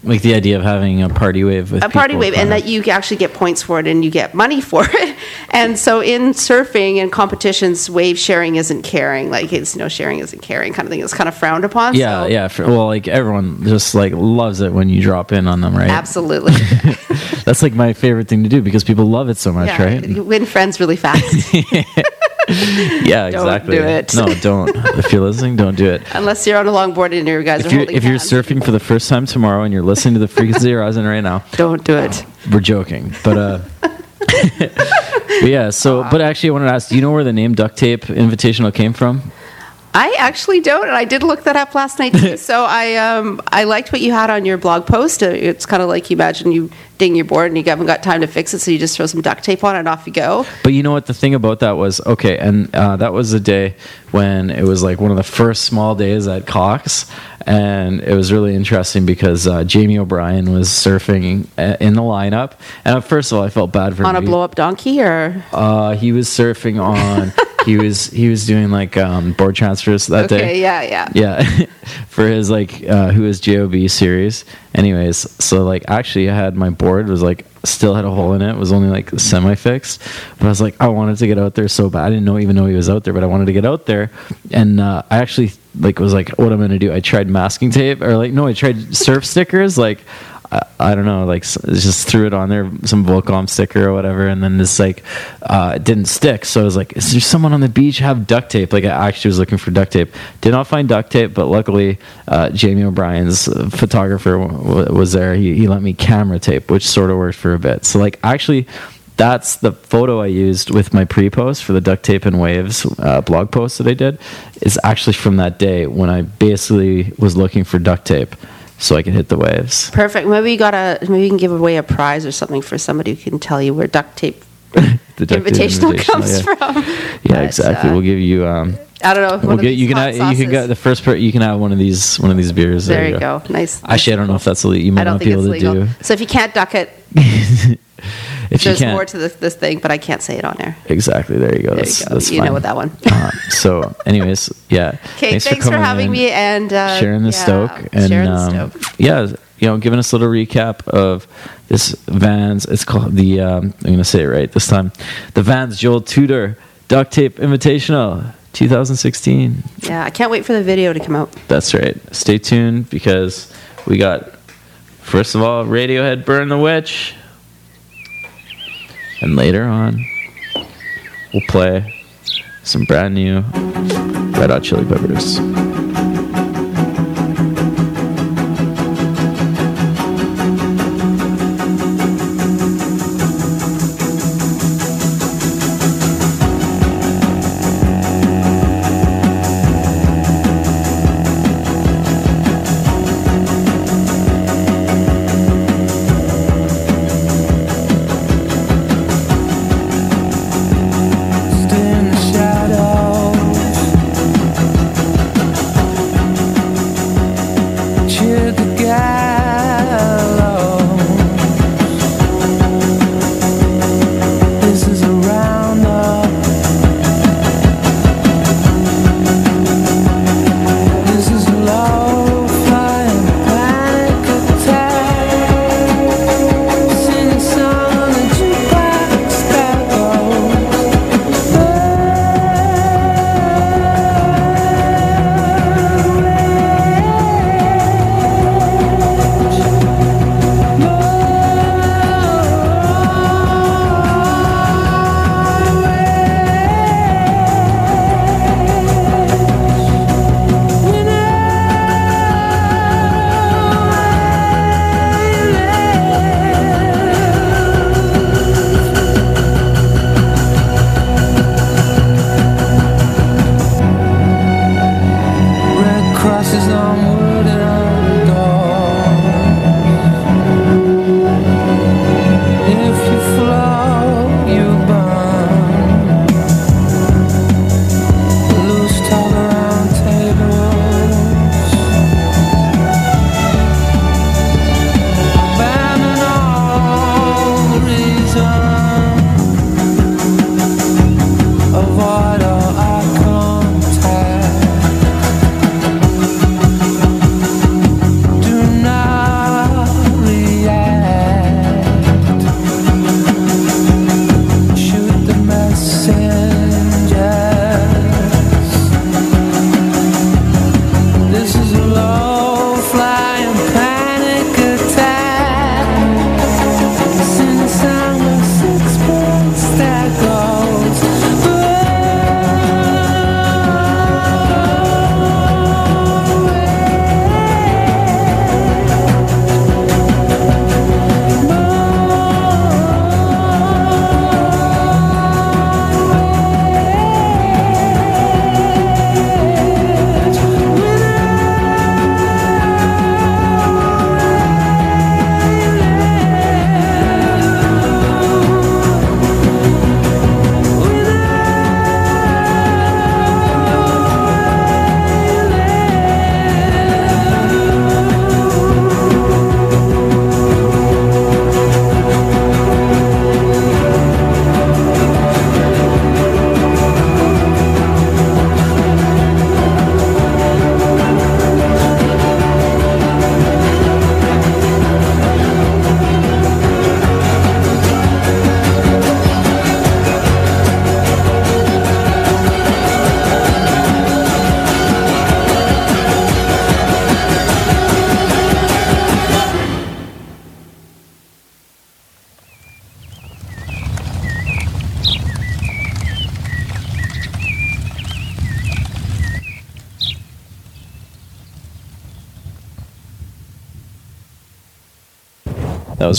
Like the idea of having a party wave with a party wave and that you actually get points for it and you get money [laughs] for it and so in surfing and competitions wave sharing isn't caring like it's you know sharing isn't caring kind of thing it's kind of frowned upon Yeah, so yeah. For, well, like everyone just like loves it when you drop in on them, right? absolutely [laughs] That's like my favorite thing to do because people love it so much, yeah, right? you win friends really fast [laughs] [laughs] Yeah, Don't exactly. do it. No, don't. if you're listening, don't do it. unless you're on a longboard and you guys If are you're holding if you're hands. surfing for the first time tomorrow and you're listening to the Frequency Horizon right now, don't do it we're joking, but uh. [laughs] but yeah, so but actually, I wanted to ask: Do you know where the name Duct Tape Invitational came from? I actually don't, and I did look that up last night too. [laughs] so I um I liked what you had on your blog post. Uh, It's kind of like you imagine you ding your board and you haven't got time to fix it, so you just throw some duct tape on it and off you go. But you know what? The thing about that was okay, and uh, that was the day when it was like one of the first small days at Cox, and it was really interesting because uh, Jamie O'Brien was surfing uh, in the lineup, and first of all, I felt bad for him. On a blow up donkey or Uh, he was surfing on. [laughs] he was he was doing like um, board transfers that day. okay, day. yeah, yeah. Yeah, [laughs] for his like uh, who is Job series. Anyways, so like actually I had my board was like still had a hole in it. It was only like semi fixed, but I was like I wanted to get out there so bad. I didn't know even know he was out there, but I wanted to get out there, and uh, I actually like was like what I'm gonna do. I tried masking tape or like no, I tried surf stickers like. I, I don't know, like just threw it on there, some Volcom sticker or whatever, and then this like uh, it didn't stick. So I was like, "Is there someone on the beach have duct tape?" Like I actually was looking for duct tape. Did not find duct tape, but luckily uh, Jamie O'Brien's uh, photographer w- was there. He, he lent me camera tape, which sort of worked for a bit. So like actually. That's the photo I used with my pre-post for the duct tape and waves uh, blog post that I did. Is actually from that day when I basically was looking for duct tape so I can hit the waves. Perfect. Maybe you got a maybe you can give away a prize or something for somebody who can tell you where duct tape [laughs] The duct tape invitational invitational, comes yeah. from. Yeah, But, exactly. uh, we'll give you. Um, I don't know. we'll get you can have, you can get the first per, you can have one of these one of these beers. There you go. Nice. Actually, I don't know if that's illegal. You might not be able to do. So if you can't duck it, [laughs] If there's more to this, this thing, but I can't say it on air. exactly. There you go. There that's, you go. That's you fine. know what that one. uh, so, anyways, yeah. Okay, thanks, for, coming having in, me and uh, sharing the yeah, stoke and sharing um, the stoke. yeah, you know, giving us a little recap of this Vans. It's called the. Um, I'm going to say it right this time. The Vans Joel Tudor Duct Tape Invitational 2016. Yeah, I can't wait for the video to come out. That's right. Stay tuned because we got first of all Radiohead Burn the Witch. And later on we'll play some brand new Red Hot Chili Peppers.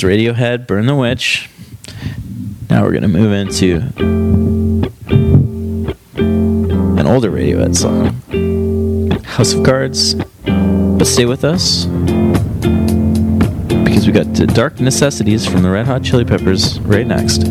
was Radiohead, Burn the Witch. Now we're going to move into an older Radiohead song, House of Cards. But stay with us because we got Dark Necessities from the Red Hot Chili Peppers right next.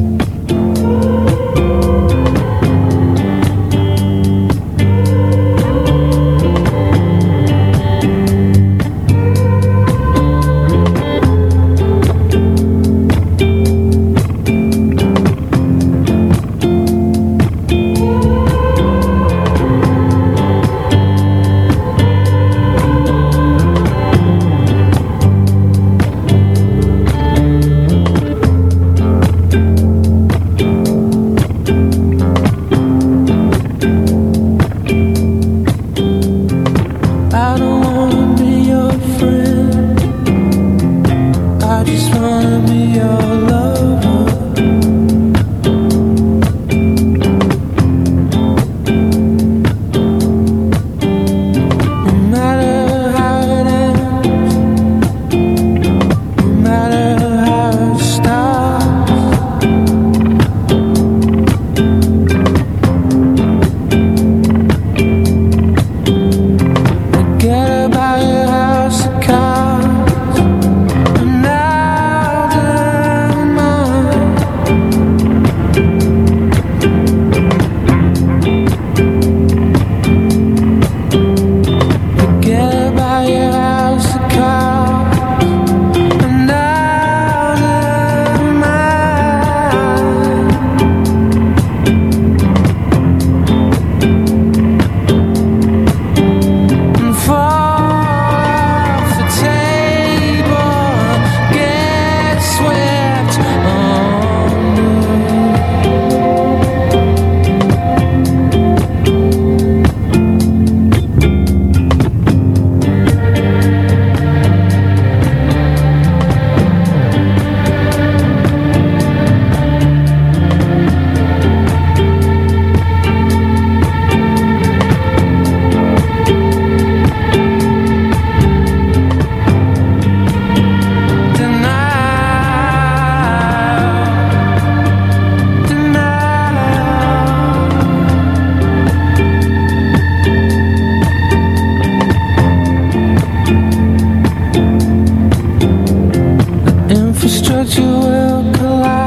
infrastructure will collapse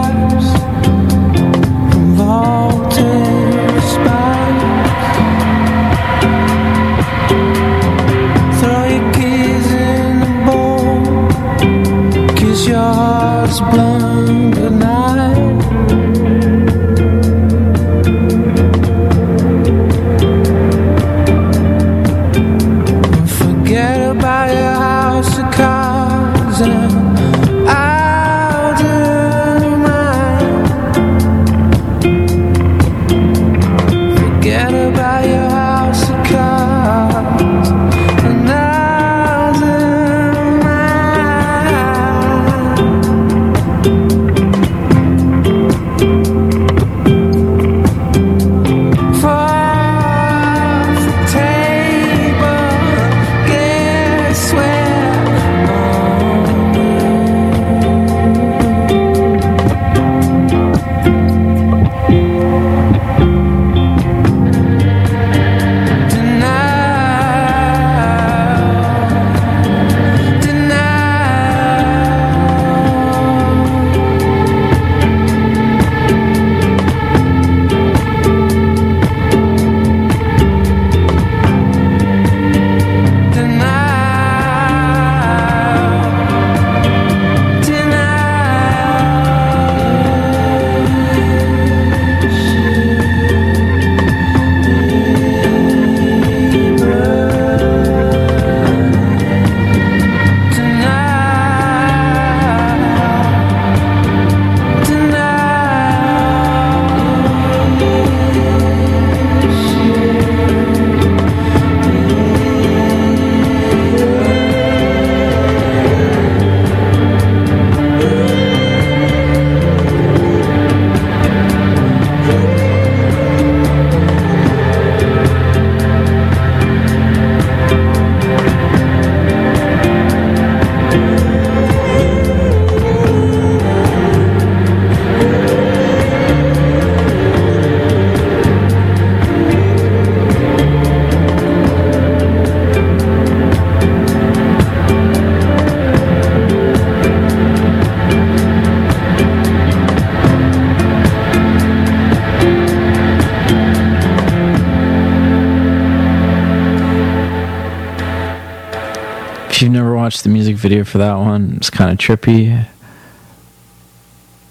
video for that one. It's kind of trippy.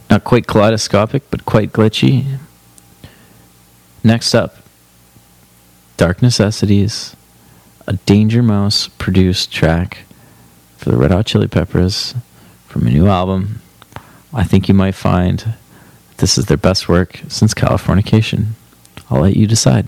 Not quite kaleidoscopic, but quite glitchy. Next up, Dark Necessities, a Danger Mouse produced track for the Red Hot Chili Peppers from a new album. I think you might find this is their best work since Californication. I'll let you decide.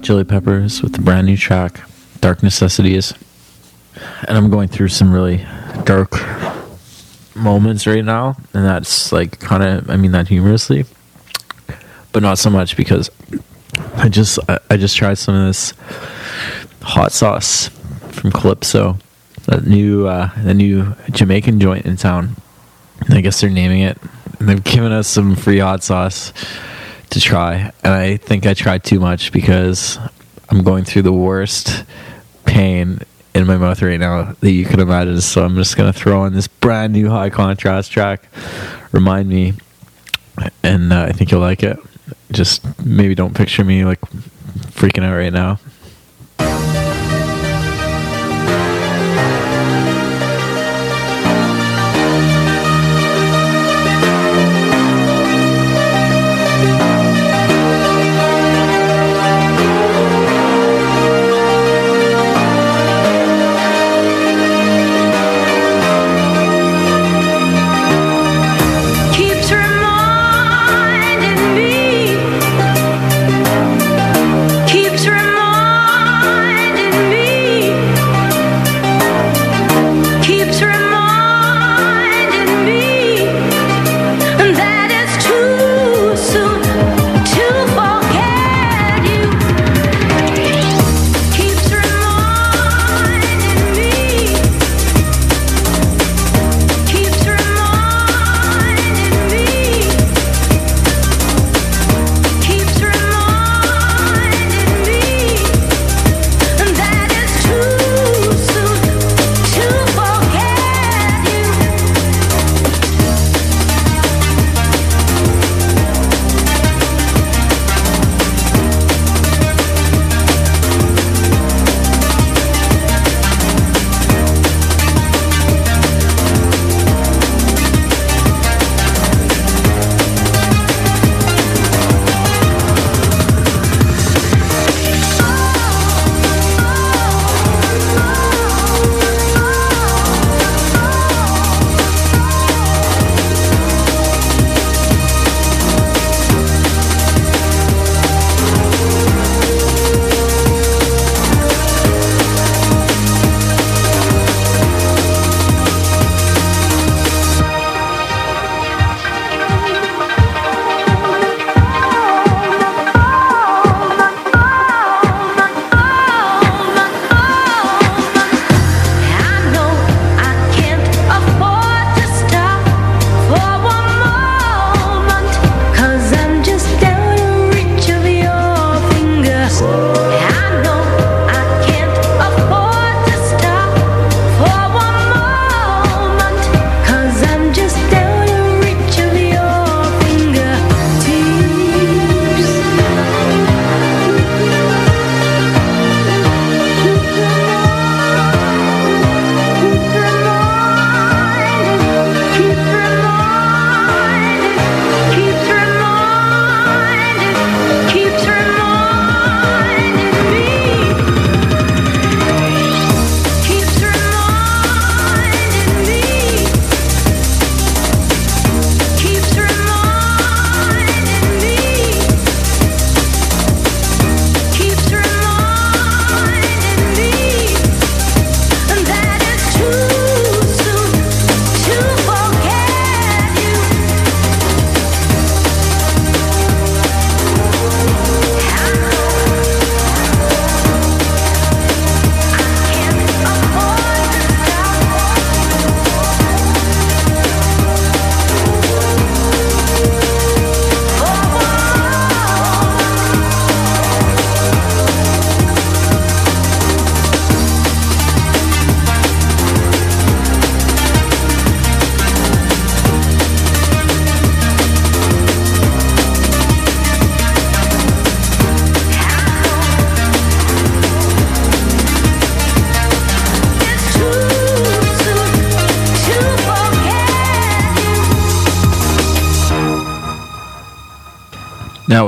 Hot Chili Peppers with the brand new track, Dark Necessities. And I'm going through some really dark moments right now, and that's like kind of, I mean that humorously, but not so much because I just, I, just tried some of this hot sauce from Calypso, that new, uh, the new Jamaican joint in town. I guess they're naming it. And they've given us some free hot sauce to try. And I think I tried too much because I'm going through the worst pain in my mouth right now that you can imagine. So I'm just to throw in this brand new high contrast track. Remind me. And uh, I think you'll like it. Just maybe don't picture me like freaking out right now.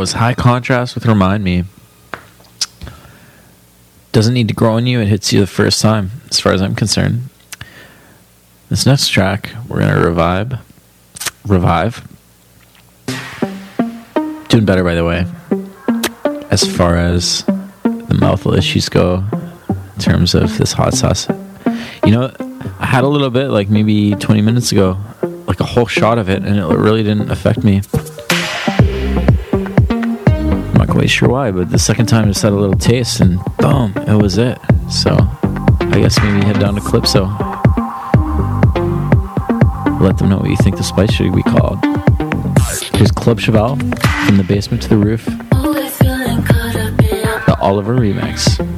Was high contrast with Remind Me. Doesn't need to grow on you, it hits you the first time, as far as I'm concerned. This next track, we're gonna revive. Revive. Doing better by the way. As far as the mouth issues go in terms of this hot sauce. You know, I had a little bit like maybe 20 minutes ago, like a whole shot of it, and it really didn't affect me. Quite sure why, but the second time I just had a little taste, and boom, it was it. So I guess maybe head down to Calypso. Let them know what you think the spice should be called. Here's Club Cheval from the basement to the roof, Always feeling caught up in the Oliver remix.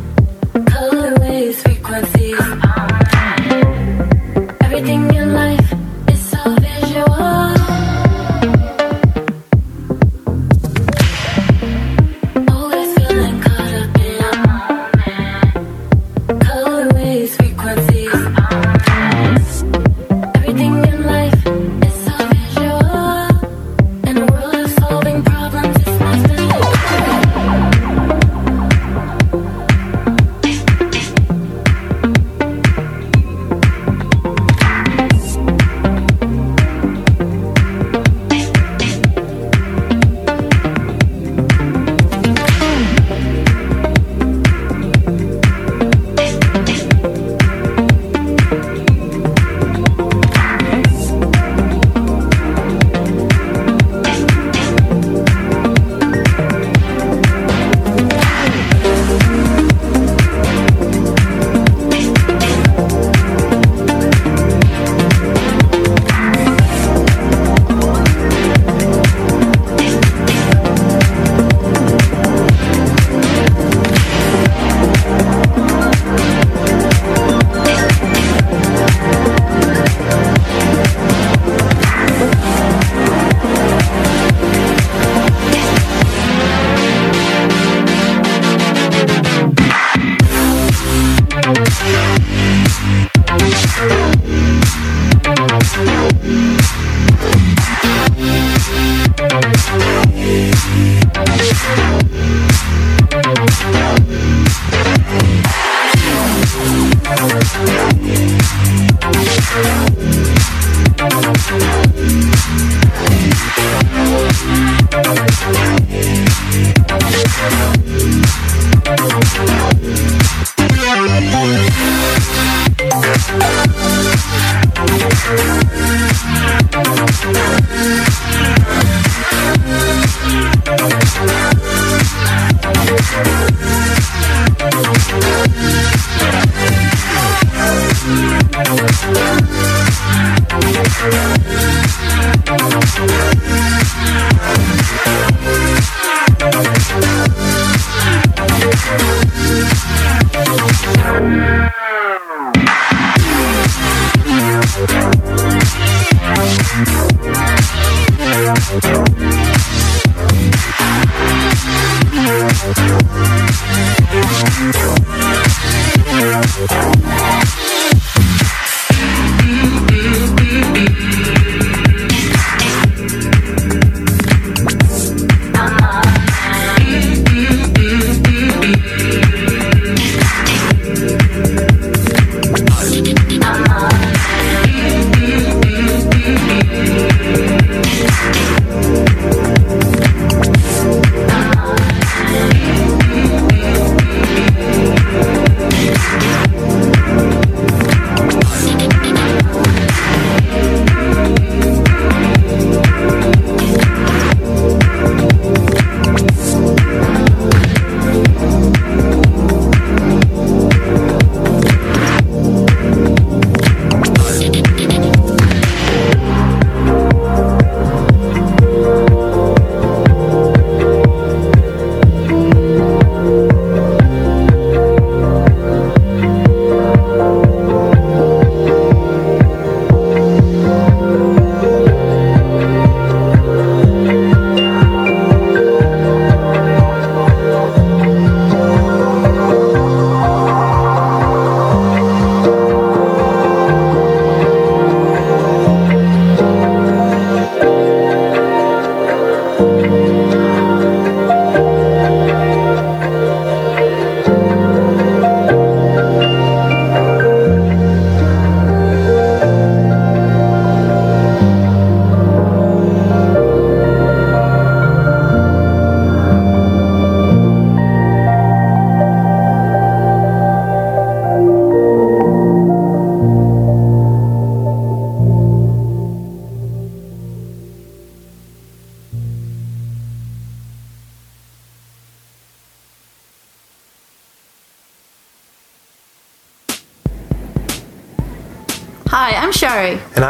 Thank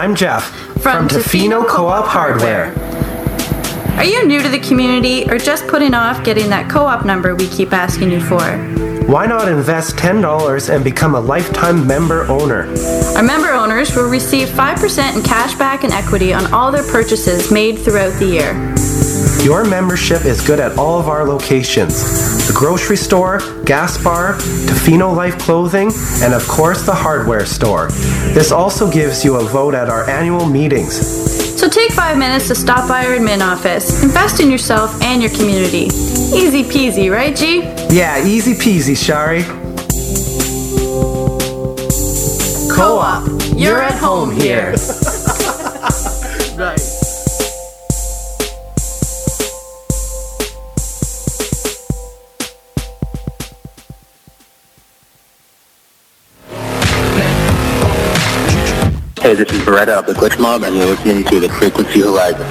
I'm Jeff From Tofino Co-op Hardware. Are you new to the community or just putting off getting that co op number we keep asking you for? Why not invest $10 and become a lifetime member owner? Our member owners will receive 5% in cash back and equity on all their purchases made throughout the year. Your membership is good at all of our locations. Grocery store, gas bar, Tofino Life Clothing, and of course the hardware store. This also gives you a vote at our annual meetings. So take five minutes to stop by our admin office. Invest in yourself and your community. Easy peasy, right, G? Yeah, easy peasy, Shari. Co-op. You're at home here. [laughs] This is Boreta of the Glitch Mob, and you're listening to the Frequency Horizon.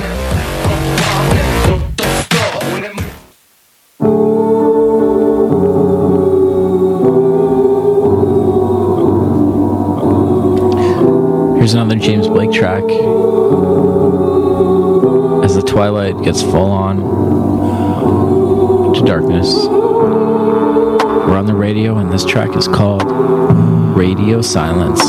Here's another James Blake track. As the twilight gets full on to darkness, we're on the radio, and this track is called Radio Silence.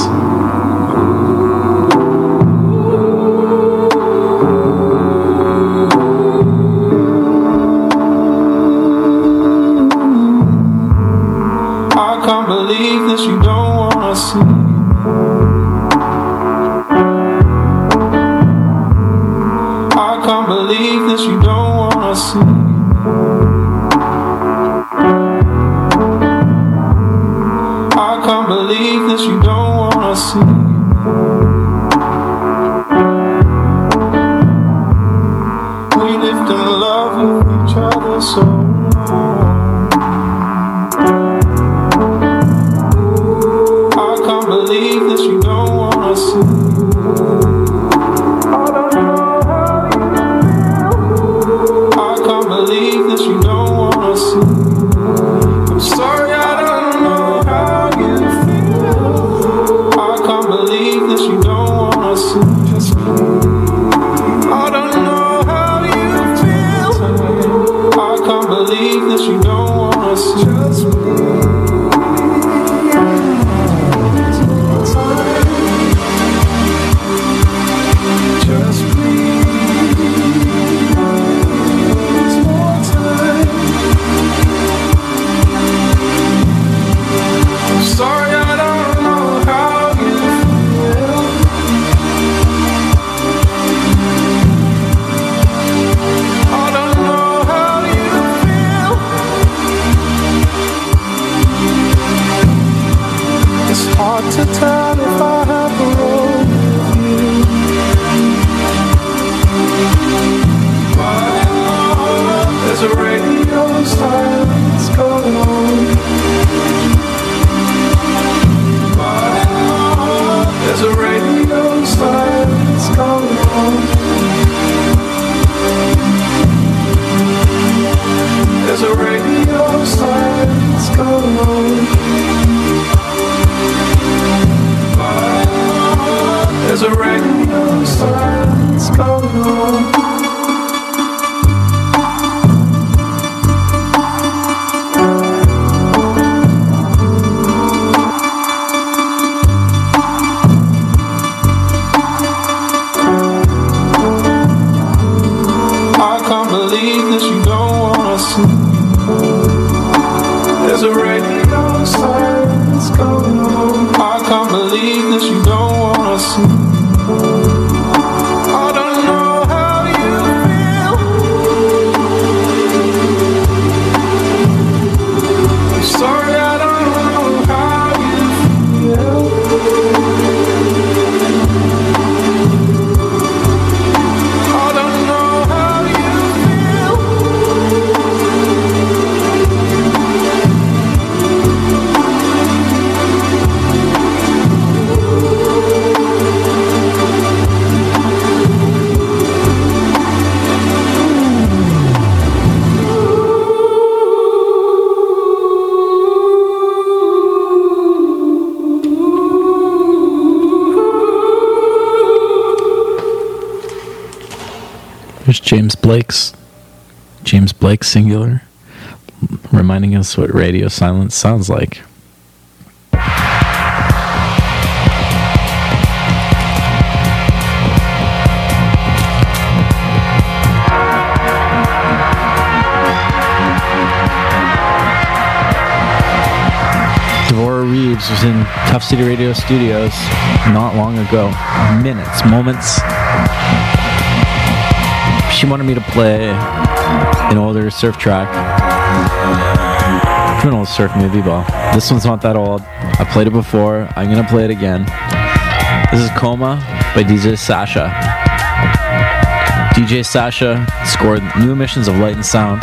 James Blake's James Blake singular, reminding us what radio silence sounds like. Devora Reeves was in Tough City Radio Studios not long ago. Minutes, moments. She wanted me to play an older surf track from an old surf movie, but this one's not that old. I played it before. I'm gonna play it again. This is Coma by DJ Sasha. DJ Sasha scored New Emissions of Light and Sound.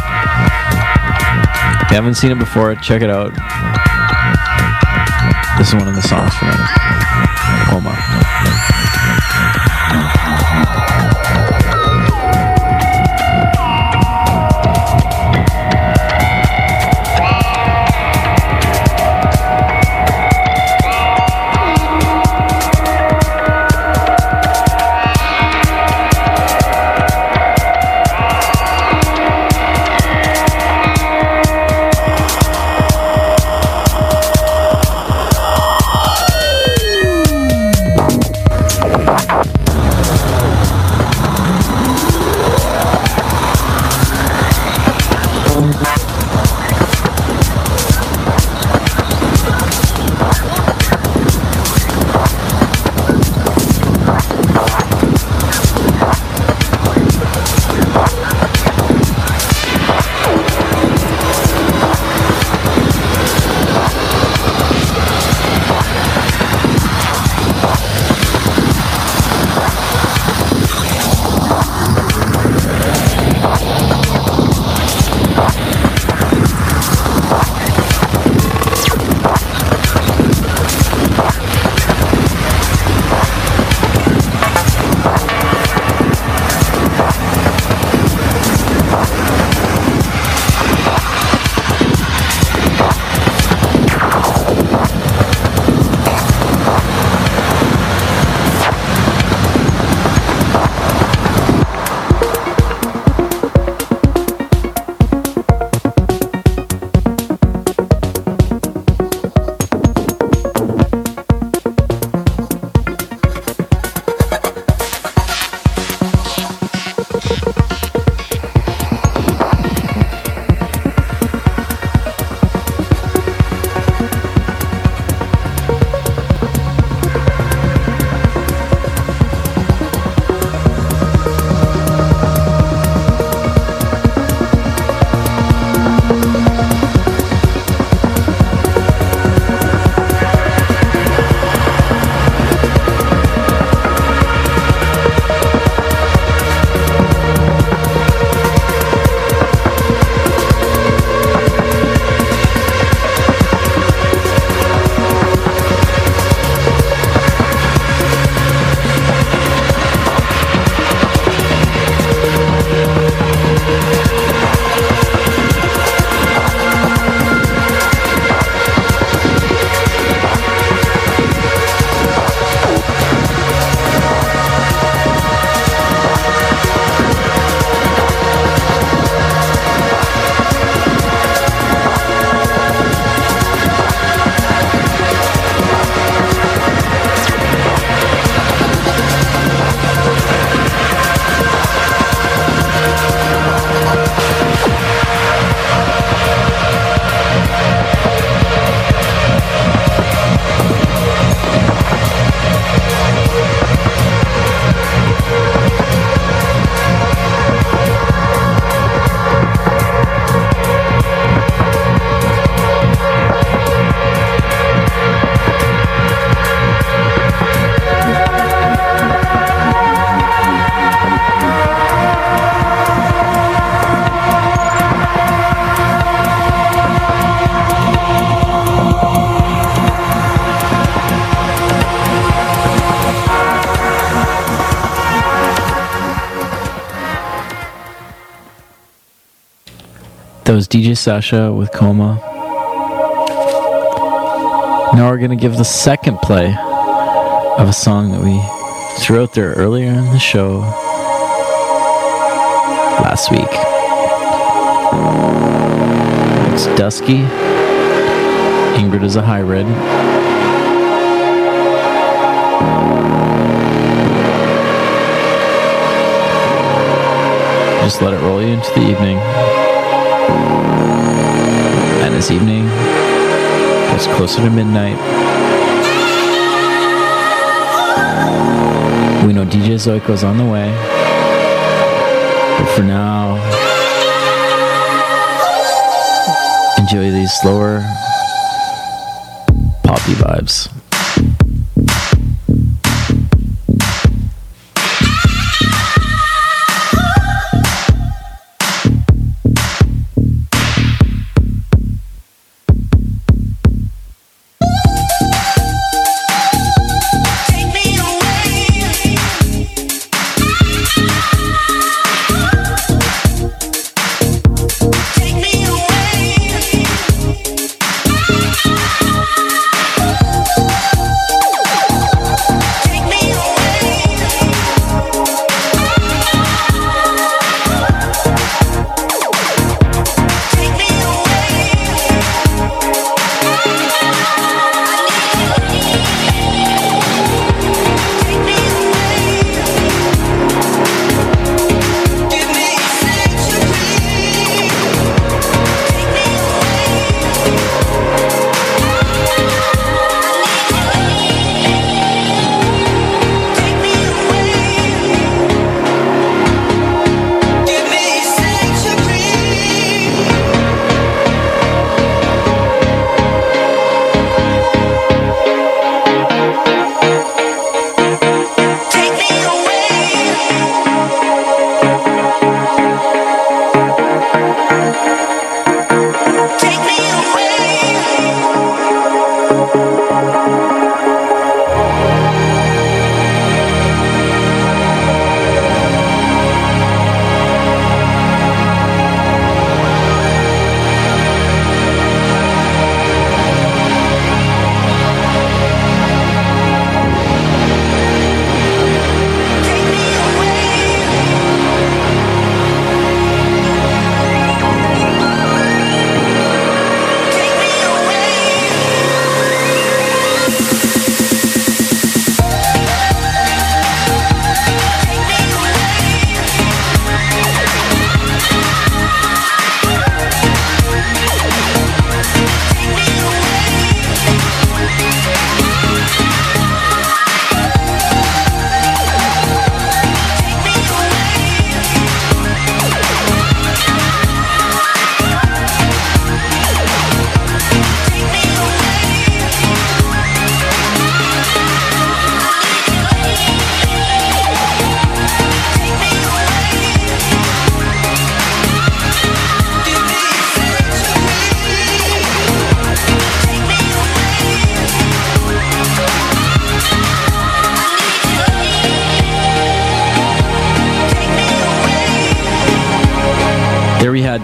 If you haven't seen it before, check it out. This is one of the songs from it. DJ Sasha with Coma. Now we're going to give the second play of a song that we threw out there earlier in the show. last week. It's Dusky. Ingrid is a hybrid. Just let it roll you into the evening. And this evening, it's closer to midnight. We know DJ Zoiko's on the way. But for now, enjoy these slower poppy vibes.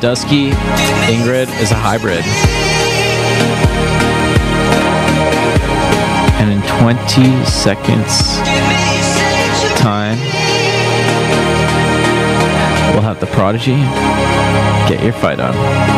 Dusky. Ingrid is a hybrid. And in 20 seconds time, we'll have the Prodigy. Get your fight on.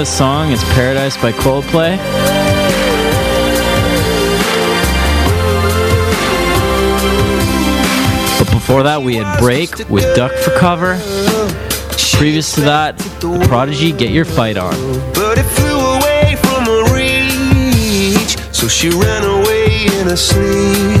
This song? It's Paradise by Coldplay. But before that, we had Break with Duck for cover. Previous to that, Prodigy, Get Your Fight On. But it flew away from her reach. So she ran away in her sleep.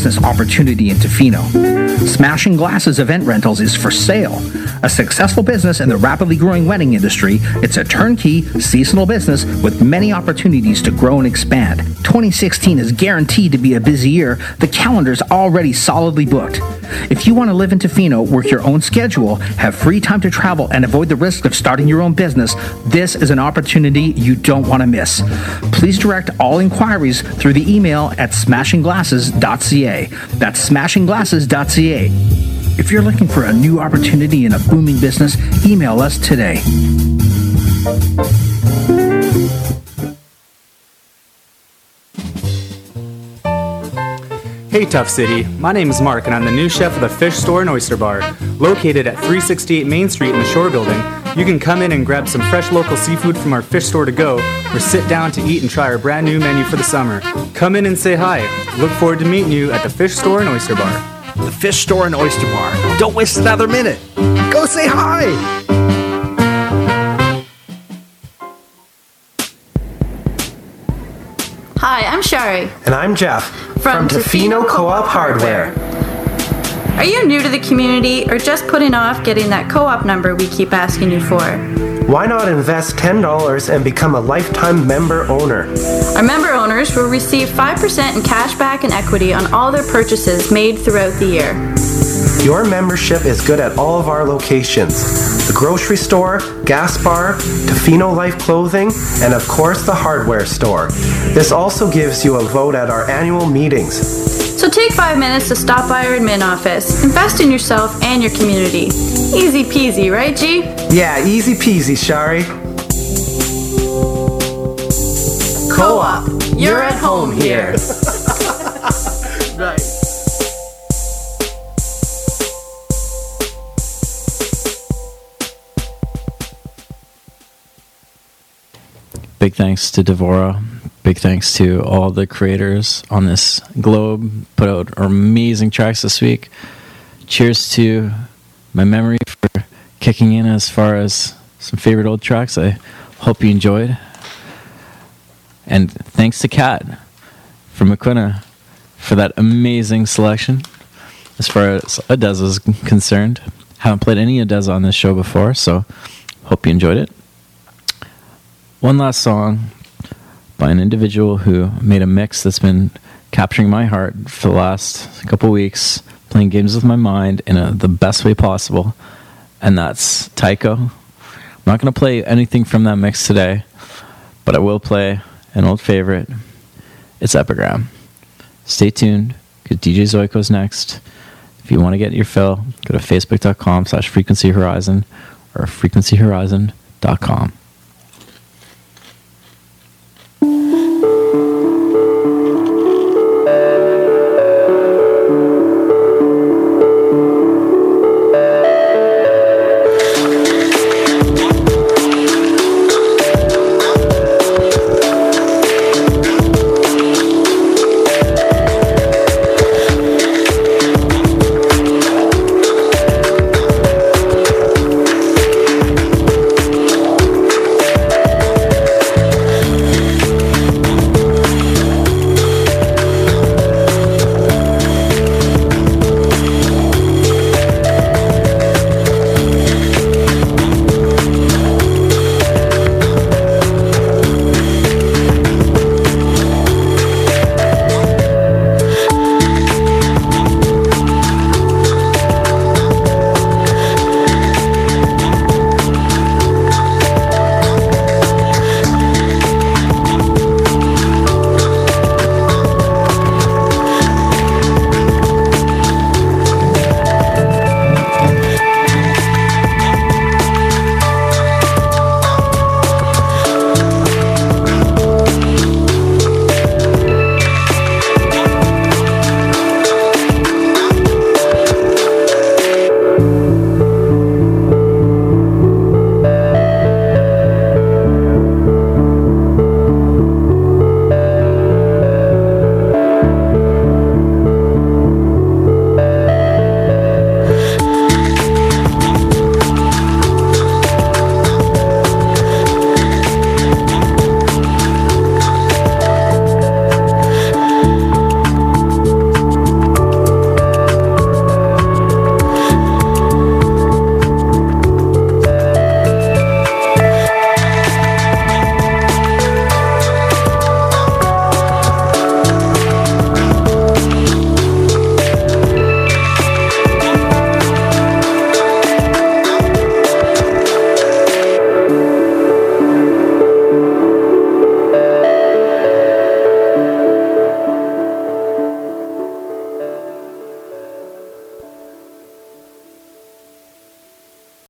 Business opportunity in Tofino. Smashing Glasses Event Rentals is for sale. A successful business in the rapidly growing wedding industry, it's a turnkey, seasonal business with many opportunities to grow and expand. 2016 is guaranteed to be a busy year. The calendar's already solidly booked. If you want to live in Tofino, work your own schedule, have free time to travel, and avoid the risk of starting your own business, this is an opportunity you don't want to miss. Please direct all inquiries through the email at smashingglasses.ca. That's smashingglasses.ca. If you're looking for a new opportunity in a booming business, email us today. Hey Tough City, my name is Mark and I'm the new chef of the Fish Store and Oyster Bar, located at 368 Main Street in the Shore Building. You can come in and grab some fresh local seafood from our fish store to go, or sit down to eat and try our brand new menu for the summer. Come in and say hi. Look forward to meeting you at the Fish Store and Oyster Bar. The Fish Store and Oyster Bar. Don't waste another minute. Go say hi. Hi, I'm Shari. And I'm Jeff From Tofino Co-op Hardware. Are you new to the community or just putting off getting that co op number we keep asking you for? Why not invest $10 and become a lifetime member owner? Our member owners will receive 5% in cash back and equity on all their purchases made throughout the year. Your membership is good at all of our locations. The grocery store, gas bar, Tofino Life Clothing, and of course the hardware store. This also gives you a vote at our annual meetings. So take five minutes to stop by our admin office. Invest in yourself and your community. Easy peasy, right, G? Yeah, easy peasy, Shari. Co op, you're at home here. [laughs] Big thanks to Devora. Big thanks to all the creators on this globe. Put out amazing tracks this week. Cheers to my memory for kicking in as far as some favorite old tracks. I hope you enjoyed. And thanks to Kat from Maquinna for that amazing selection as far as ODESZA is concerned. Haven't played any ODESZA on this show before, so hope you enjoyed it. One last song by an individual who made a mix that's been capturing my heart for the last couple weeks, playing games with my mind in a, the best way possible, and that's Tycho. I'm not going to play anything from that mix today, but I will play an old favorite. It's Epigram. Stay tuned, because DJ Zoiko's next. If you want to get your fill, go to facebook.com slash frequency horizon or frequencyhorizon.com.